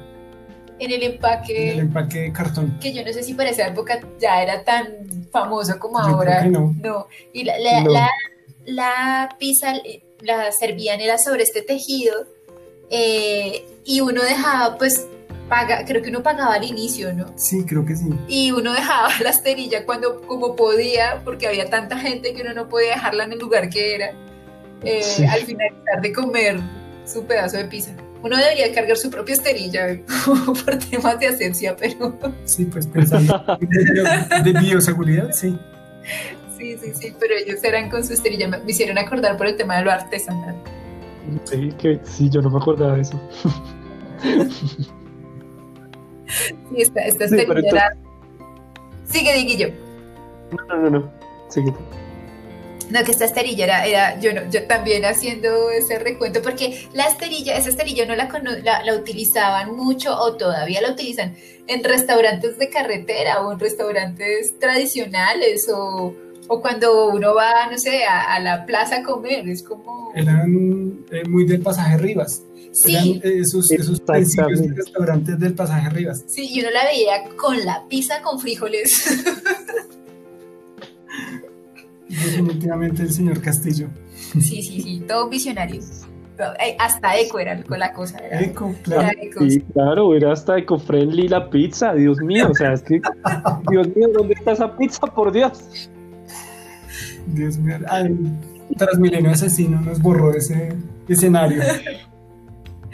en el empaque. En el empaque de cartón. Que yo no sé si para esa época ya era tan famoso como Yo ahora. creo que no. No. Y la, la, No. la, la pizza eh, la servían era sobre este tejido eh, y uno dejaba, pues, paga, creo que uno pagaba al inicio, ¿no? Sí, creo que sí. Y uno dejaba la esterilla cuando, como podía, porque había tanta gente que uno no podía dejarla en el lugar que era, eh, Sí. al finalizar de comer su pedazo de pizza. Uno debería cargar su propia esterilla [laughs] por temas de asepsia, pero [laughs] Sí, pues pensando de, bioseguridad, sí. sí, sí, sí, pero ellos eran con su esterilla. Me me hicieron acordar por el tema de lo artesanal. Sí, que, sí, yo no me acordaba de eso. [laughs] [laughs] Sí, esta, esta Sí, pero esterilla era... Sigue, Diguillo. No, no, no, no. Sigue. No, que esta esterilla era, era yo, no, yo también haciendo ese recuento, porque la esterilla, esa esterilla no la, cono- la, la utilizaban mucho o todavía la utilizan en restaurantes de carretera o en restaurantes tradicionales o, o cuando uno va, no sé, a, a la plaza a comer, es como... Eran eh, muy del pasaje Rivas. Sí, Eran eh, esos, esos utensilios de restaurantes del pasaje Rivas. sí, y uno la veía con la pizza con frijoles. [laughs] Definitivamente el señor Castillo. sí, sí, sí, todo visionario. Eh, Hasta eco era con la cosa. Era, Eco, claro. era eco, Sí, claro, era hasta eco-friendly la pizza, Dios mío, o sea, es que, [laughs] Dios mío, ¿dónde está esa pizza, por Dios? Dios mío. Ay, Transmilenio Asesino nos borró ese escenario. [laughs]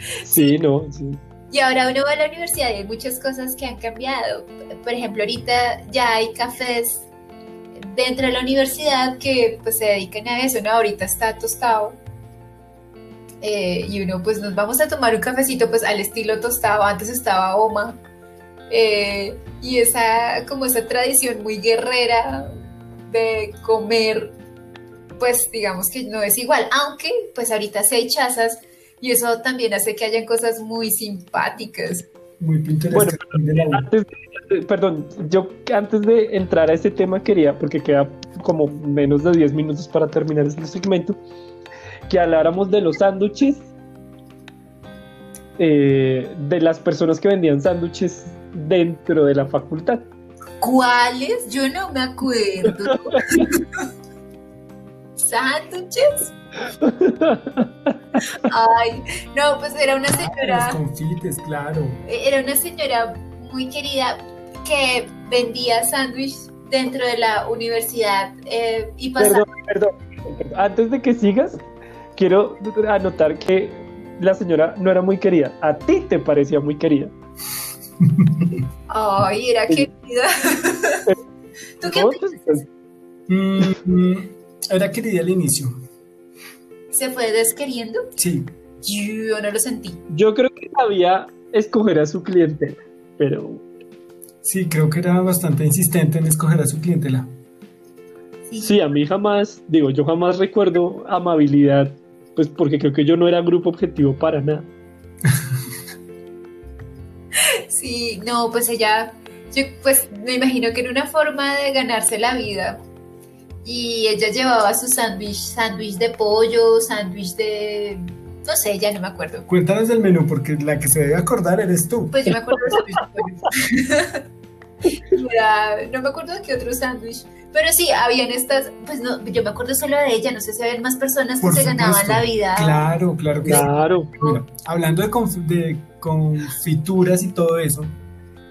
[laughs] Sí, no, sí. Y ahora uno va a la universidad y hay muchas cosas que han cambiado. Por ejemplo, ahorita ya hay cafés dentro de la universidad que pues se dedican a eso, ¿no? Ahorita está tostado. Eh, y uno pues nos vamos a tomar un cafecito pues al estilo tostado, antes estaba Oma. Eh, y esa como esa tradición muy guerrera de comer pues digamos que no es igual, aunque pues ahorita sí hay chazas y eso también hace que hayan cosas muy simpáticas. Muy. Bueno. Antes de- perdón, yo antes de entrar a este tema quería, porque queda como menos de 10 minutos para terminar este segmento, que habláramos de los sándwiches, eh, de las personas que vendían sándwiches dentro de la facultad. ¿Cuáles? Yo no me acuerdo. [laughs] ¿Sándwiches? Ay, no, pues era una Los señora, confites, claro. era una señora muy querida que vendía sándwich dentro de la universidad eh, y pasaba. Perdón, perdón, perdón. Antes de que sigas, quiero anotar que la señora no era muy querida. A ti te parecía muy querida. Ay, era querida. ¿Tú qué. Pues, Mm, mm, era querida al inicio. ¿Se fue desqueriendo? Sí. Yo no lo sentí. Yo creo que sabía escoger a su clientela, pero Sí, creo que era bastante insistente en escoger a su clientela. sí, a mí jamás, digo, yo jamás recuerdo amabilidad, pues porque creo que yo no era grupo objetivo para nada. Sí, no, pues ella, yo pues me imagino que era una forma de ganarse la vida. Y ella llevaba su sándwich, sándwich de pollo, sándwich de, no sé, ya no me acuerdo. Cuéntanos del menú, porque la que se debe acordar eres tú. Pues yo me acuerdo de sándwich de pollo. [laughs] Era- no me acuerdo de qué otro sándwich. Pero sí, habían estas, pues no, yo me acuerdo solo de ella, no sé si habían más personas que Por se ganaban la vida. Claro, claro que sí. Claro. Mira, hablando de, conf- de confituras y todo eso,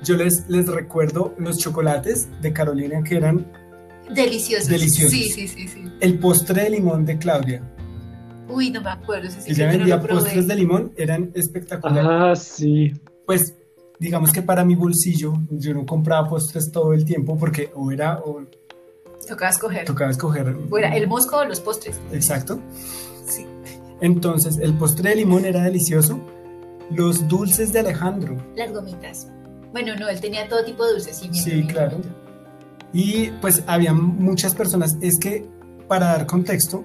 yo les, les recuerdo los chocolates de Carolina que eran Deliciosos. Deliciosos. Sí, sí, sí, sí. el postre de limón de Claudia. Uy, no me acuerdo. ese sí Ella no vendía postres de limón, eran espectaculares. Ah, sí. Pues digamos que para mi bolsillo yo no compraba postres todo el tiempo porque o era o Tocaba escoger. tocaba escoger. Fuera el mosco o los postres. Exacto. Sí. Entonces el postre de limón era delicioso. Los dulces de Alejandro. Las gomitas. Bueno, no, él tenía todo tipo de dulces. Sí, Sí, claro. Y pues había muchas personas. Es que para dar contexto,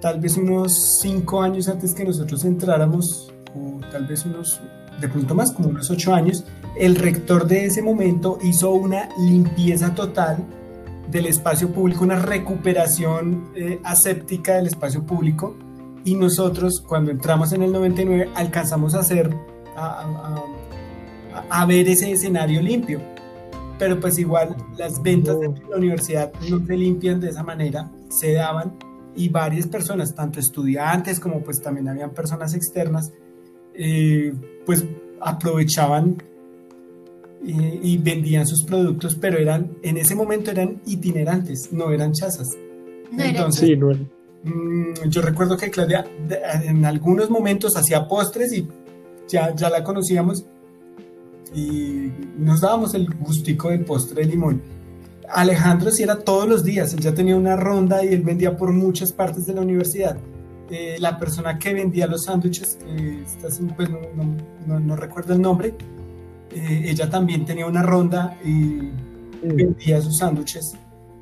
tal vez unos cinco años antes que nosotros entráramos, o tal vez unos, de pronto más, como unos ocho años, el rector de ese momento hizo una limpieza total del espacio público, una recuperación eh, aséptica del espacio público y nosotros cuando entramos en el 99 alcanzamos a hacer, a, a, ver ese escenario limpio. Pero pues igual las ventas de la universidad no se limpian de esa manera, se daban y varias personas, tanto estudiantes como pues también habían personas externas, eh, pues aprovechaban eh, y vendían sus productos, pero eran, en ese momento eran itinerantes, no eran chazas. Entonces, mm, yo recuerdo que Claudia en algunos momentos hacía postres y ya, ya la conocíamos y nos dábamos el gustico del postre de limón. Alejandro sí era todos los días, él ya tenía una ronda y él vendía por muchas partes de la universidad. Eh, la persona que vendía los sándwiches, eh, pues no, no, recuerdo el nombre, eh, ella también tenía una ronda y vendía sus sándwiches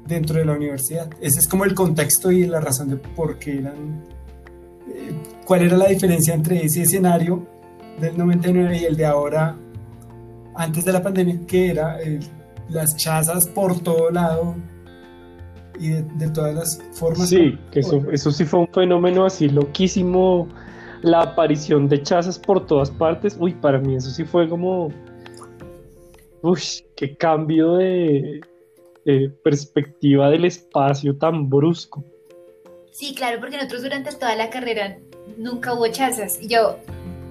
dentro de la universidad. Ese es como el contexto y la razón de por qué eran, cuál era la diferencia entre ese escenario del 99 y el de ahora, antes de la pandemia, que era las chazas por todo lado y de, todas las formas. Sí, que eso, eso sí fue un fenómeno así loquísimo. La aparición de chazas por todas partes. Uy, para mí eso sí fue como. Uy, qué cambio de, perspectiva del espacio tan brusco. Sí, claro, porque nosotros durante toda la carrera nunca hubo chazas. Yo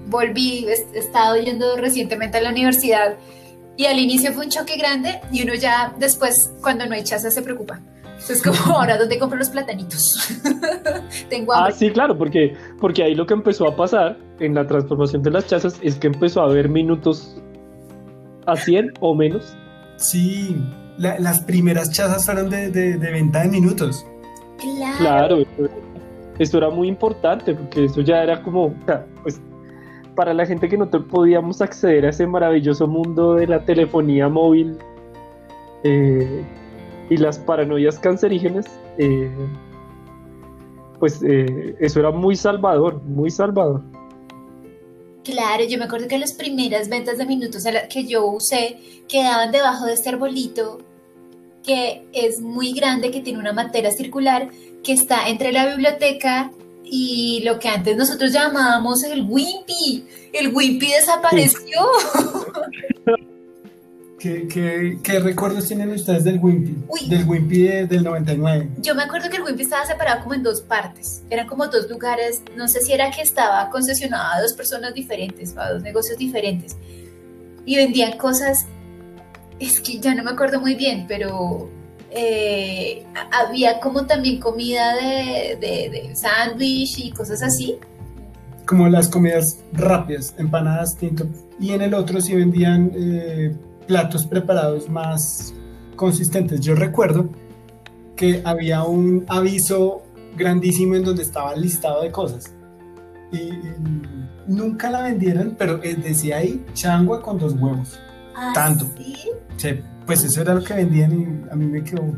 volví, he estado yendo recientemente a la universidad y al inicio fue un choque grande y uno ya después, cuando no hay chazas, se preocupa. Es como, [laughs] ahora, ¿dónde compro los platanitos? [laughs] Tengo Ah, sí, claro, porque, porque ahí lo que empezó a pasar en la transformación de las chazas es que empezó a haber minutos a 100 o menos. Sí, las primeras chazas fueron de, de, venta de minutos. Claro. Claro, esto, era muy importante porque eso ya era como, pues para la gente que no podíamos acceder a ese maravilloso mundo de la telefonía móvil, eh, y las paranoias cancerígenas, eh, pues eh, eso era muy salvador, muy salvador. Claro, yo me acuerdo que las primeras ventas de minutos que yo usé quedaban debajo de este arbolito que es muy grande, que tiene una materia circular, que está entre la biblioteca y lo que antes nosotros llamábamos el Wimpy. El Wimpy desapareció. [laughs] ¿Qué, recuerdos tienen ustedes del Wimpy? Del Wimpy del 99. Yo me acuerdo que el Wimpy estaba separado como en dos partes. Eran como dos lugares. No sé si era que estaba concesionado a dos personas diferentes o a dos negocios diferentes. Y vendían cosas. Es que ya no me acuerdo muy bien, pero eh, había como también comida de, de, sándwich y cosas así. Como las comidas rápidas, empanadas, tinto. Y en el otro sí vendían. Eh, platos preparados más consistentes. Yo recuerdo que había un aviso grandísimo en donde estaba listado de cosas. Y, nunca la vendieron, pero eh, decía ahí changua con dos huevos. ¿Ah, Tanto. ¿sí? Pues eso era lo que vendían y a mí me quedó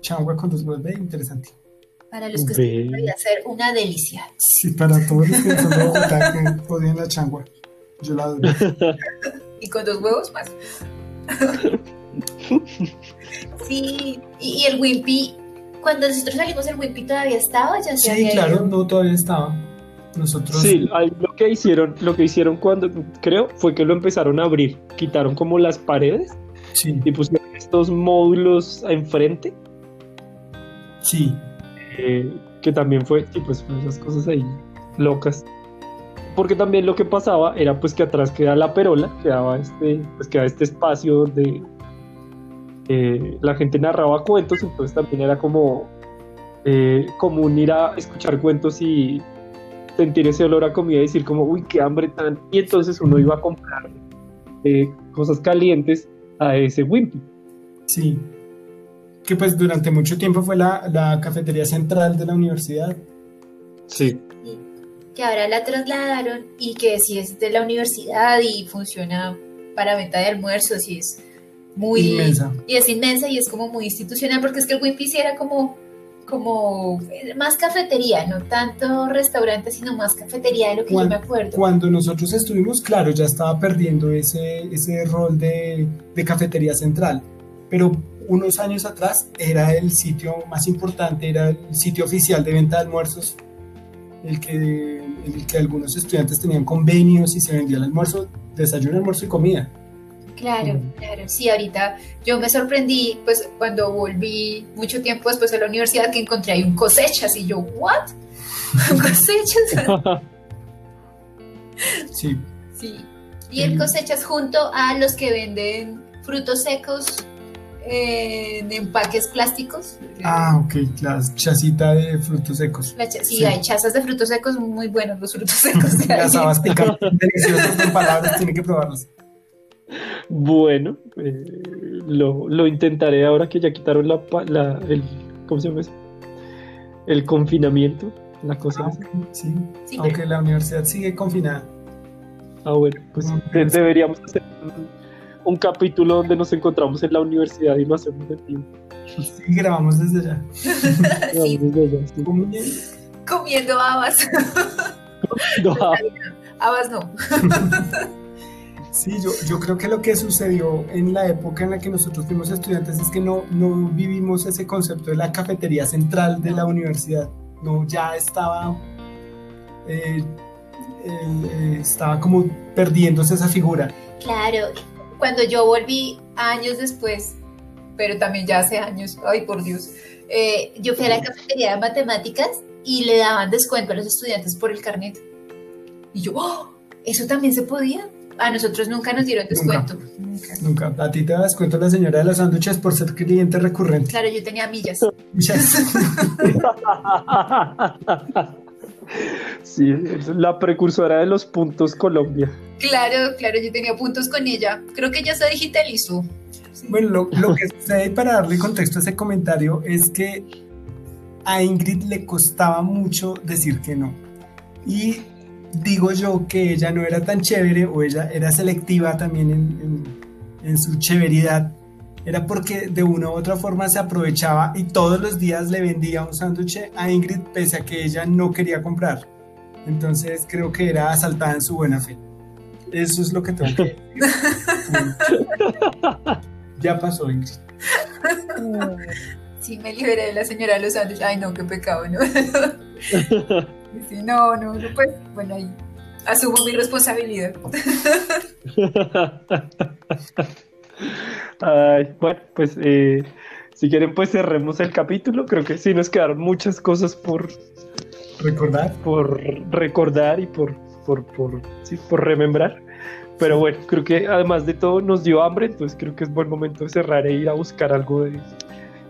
changua con dos huevos. Ve, interesante. Para los que podría ser una delicia. Sí, para todos los que son de Bogotá que podían la changua. Yo la doy. [laughs] y con dos huevos más. [laughs] sí, y, el Wimpy, cuando nosotros salimos, el Wimpy todavía estaba, ya Sí, claro, no, todavía estaba. Nosotros. Sí, lo que hicieron, lo que hicieron cuando, creo, fue que lo empezaron a abrir. Quitaron como las paredes y pusieron estos módulos enfrente. Sí. Eh, que también fue, sí, pues esas cosas ahí locas porque también lo que pasaba era pues que atrás queda la perola, quedaba este, pues quedaba este espacio donde eh, la gente narraba cuentos, entonces también era como eh, común ir a escuchar cuentos y sentir ese olor a comida y decir como, uy, qué hambre tan... Y entonces uno iba a comprar eh, cosas calientes a ese Wimpy. Sí, que pues durante mucho tiempo fue la, la cafetería central de la universidad. Sí que ahora la trasladaron y que si es de la universidad y funciona para venta de almuerzos y es muy inmensa. y es inmensa y es como muy institucional porque es que el Wimpy era como como más cafetería, no tanto restaurante, sino más cafetería de lo que yo me acuerdo. Cuando nosotros estuvimos, claro, ya estaba perdiendo ese, ese rol de, de cafetería central, pero unos años atrás era el sitio más importante, era el sitio oficial de venta de almuerzos el que, el que algunos estudiantes tenían convenios y se vendía el almuerzo, desayuno, almuerzo y comida. Claro, claro, sí, ahorita yo me sorprendí, pues cuando volví mucho tiempo después de la universidad que encontré ahí un cosechas y yo, ¿what? [laughs] ¿Cosechas? [laughs] sí. Sí, y el cosechas junto a los que venden frutos secos en empaques plásticos. Ah, ok, la chacita de frutos secos. sí, hay chazas de frutos secos muy buenos, los frutos secos. [laughs] Las habas picantes, deliciosas con palabras, tienen que probarlas. Bueno, eh, lo, lo, intentaré ahora que ya quitaron la, la el, ¿cómo se llama eso? El confinamiento, la cosa. Ah, sí, aunque la universidad sigue confinada. Ah, bueno, pues deberíamos hacer un, capítulo donde nos encontramos en la universidad y lo hacemos de tiempo. Sí, grabamos desde allá. [laughs] sí. desde allá Comiendo [laughs] habas. habas no. [laughs] Sí, yo, yo creo que lo que sucedió en la época en la que nosotros fuimos estudiantes es que no, no vivimos ese concepto de la cafetería central de la universidad. No, ya estaba eh, eh, estaba como perdiéndose esa figura. Claro, cuando yo volví años después, pero también ya hace años, ay por Dios, eh, yo fui a la cafetería de matemáticas y le daban descuento a los estudiantes por el carnet. Y yo, ¡Oh! ¿eso también se podía? A nosotros nunca nos dieron descuento. Nunca. A ti te da descuento la señora de los sándwiches por ser cliente recurrente. Claro, yo tenía millas. Millas. Sí, es la precursora de los puntos Colombia. Claro, claro, yo tenía puntos con ella. Creo que ya se digitalizó. Bueno, lo, lo que sucede para darle contexto a ese comentario es que a Ingrid le costaba mucho decir que no. Y digo yo que ella no era tan chévere o ella era selectiva también en, en, en su chéveridad era porque de una u otra forma se aprovechaba y todos los días le vendía un sándwich a Ingrid pese a que ella no quería comprar. Entonces creo que era asaltada en su buena fe. Eso es lo que tengo que decir. [laughs] ya pasó, Ingrid. Sí, me liberé de la señora de los sándwiches. Ay, no, qué pecado, ¿no? [laughs] Sí, no, no, no, pues, bueno, ahí asumo mi responsabilidad. [laughs] bueno, pues eh, si quieren pues cerremos el capítulo. Creo que sí nos quedaron muchas cosas por recordar, por recordar y por, por, por, sí, por remembrar. Pero bueno, creo que además de todo nos dio hambre, entonces creo que es buen momento de cerrar e ir a buscar algo de,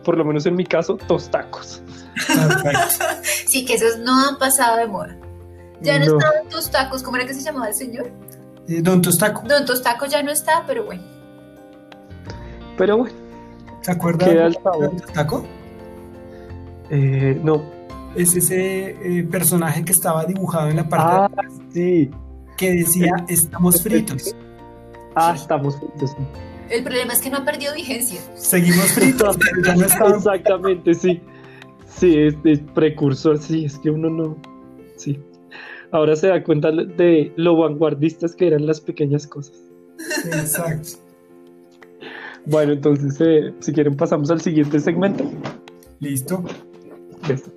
por lo menos en mi caso, tostacos. Sí, que esos no han pasado de moda. Ya no, están tus tacos, ¿cómo era que se llamaba el señor? Eh, don Tostaco. Don Tostaco ya no está, pero bueno. Pero bueno. ¿Se acuerda del taco? Eh, no. Es ese eh, personaje que estaba dibujado en la parte ah, sí. que decía estamos fritos. Ah, estamos fritos. El problema es que no ha perdido vigencia. Seguimos fritos, pero ya no [laughs] Exactamente, sí. Sí, es, precursor, sí, es que uno no. Sí. Ahora se da cuenta de lo vanguardistas que eran las pequeñas cosas. Exacto. Bueno, entonces, eh, si quieren, pasamos al siguiente segmento. Listo. Listo.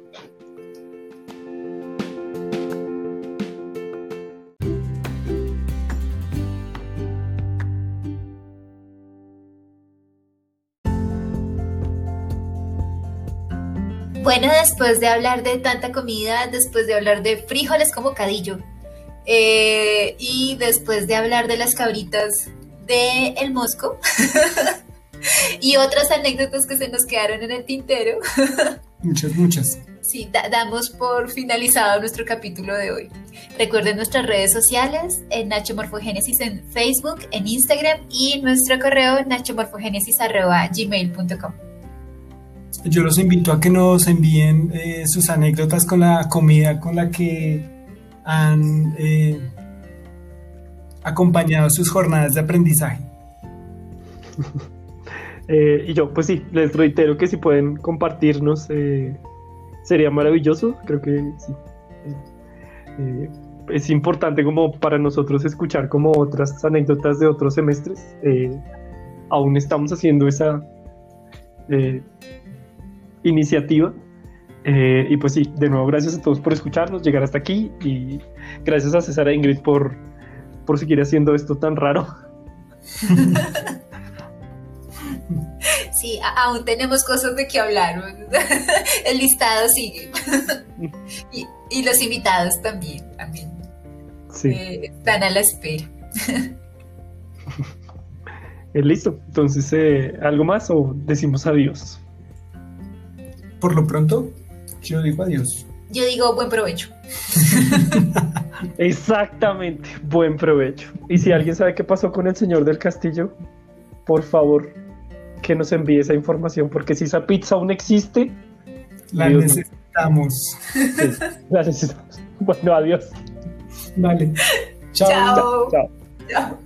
Bueno, después de hablar de tanta comida, después de hablar de frijoles como cadillo, eh, y después de hablar de las cabritas de El Mosco [laughs] y otras anécdotas que se nos quedaron en el tintero. [laughs] muchas, muchas. Sí, damos por finalizado nuestro capítulo de hoy. Recuerden nuestras redes sociales, en Nacho Morfogénesis en Facebook, en Instagram y nuestro correo nachomorfogenesis.gmail.com. Yo los invito a que nos envíen eh, sus anécdotas con la comida con la que han eh, acompañado sus jornadas de aprendizaje. [laughs] Eh, y yo, pues sí, les reitero que si pueden compartirnos, eh, sería maravilloso. Creo que sí. Eh, es importante como para nosotros escuchar como otras anécdotas de otros semestres. aún estamos haciendo esa iniciativa. Eh, y pues sí, de nuevo, gracias a todos por escucharnos, llegar hasta aquí y gracias a César e Ingrid por, por seguir haciendo esto tan raro. [laughs] Sí, aún tenemos cosas de qué hablar. [laughs] El listado sigue. [laughs] y, los invitados también, también. Sí. Eh, están a la espera. Eh, listo. Entonces, eh, ¿algo más o decimos adiós? Por lo pronto, yo digo adiós. Yo digo buen provecho. [laughs] Exactamente, buen provecho. Y si alguien sabe qué pasó con el señor del castillo, por favor, que nos envíe esa información, porque si esa pizza aún existe, la necesitamos. la necesitamos. [laughs] Bueno, adiós. Vale. Chao. Chao. Chao.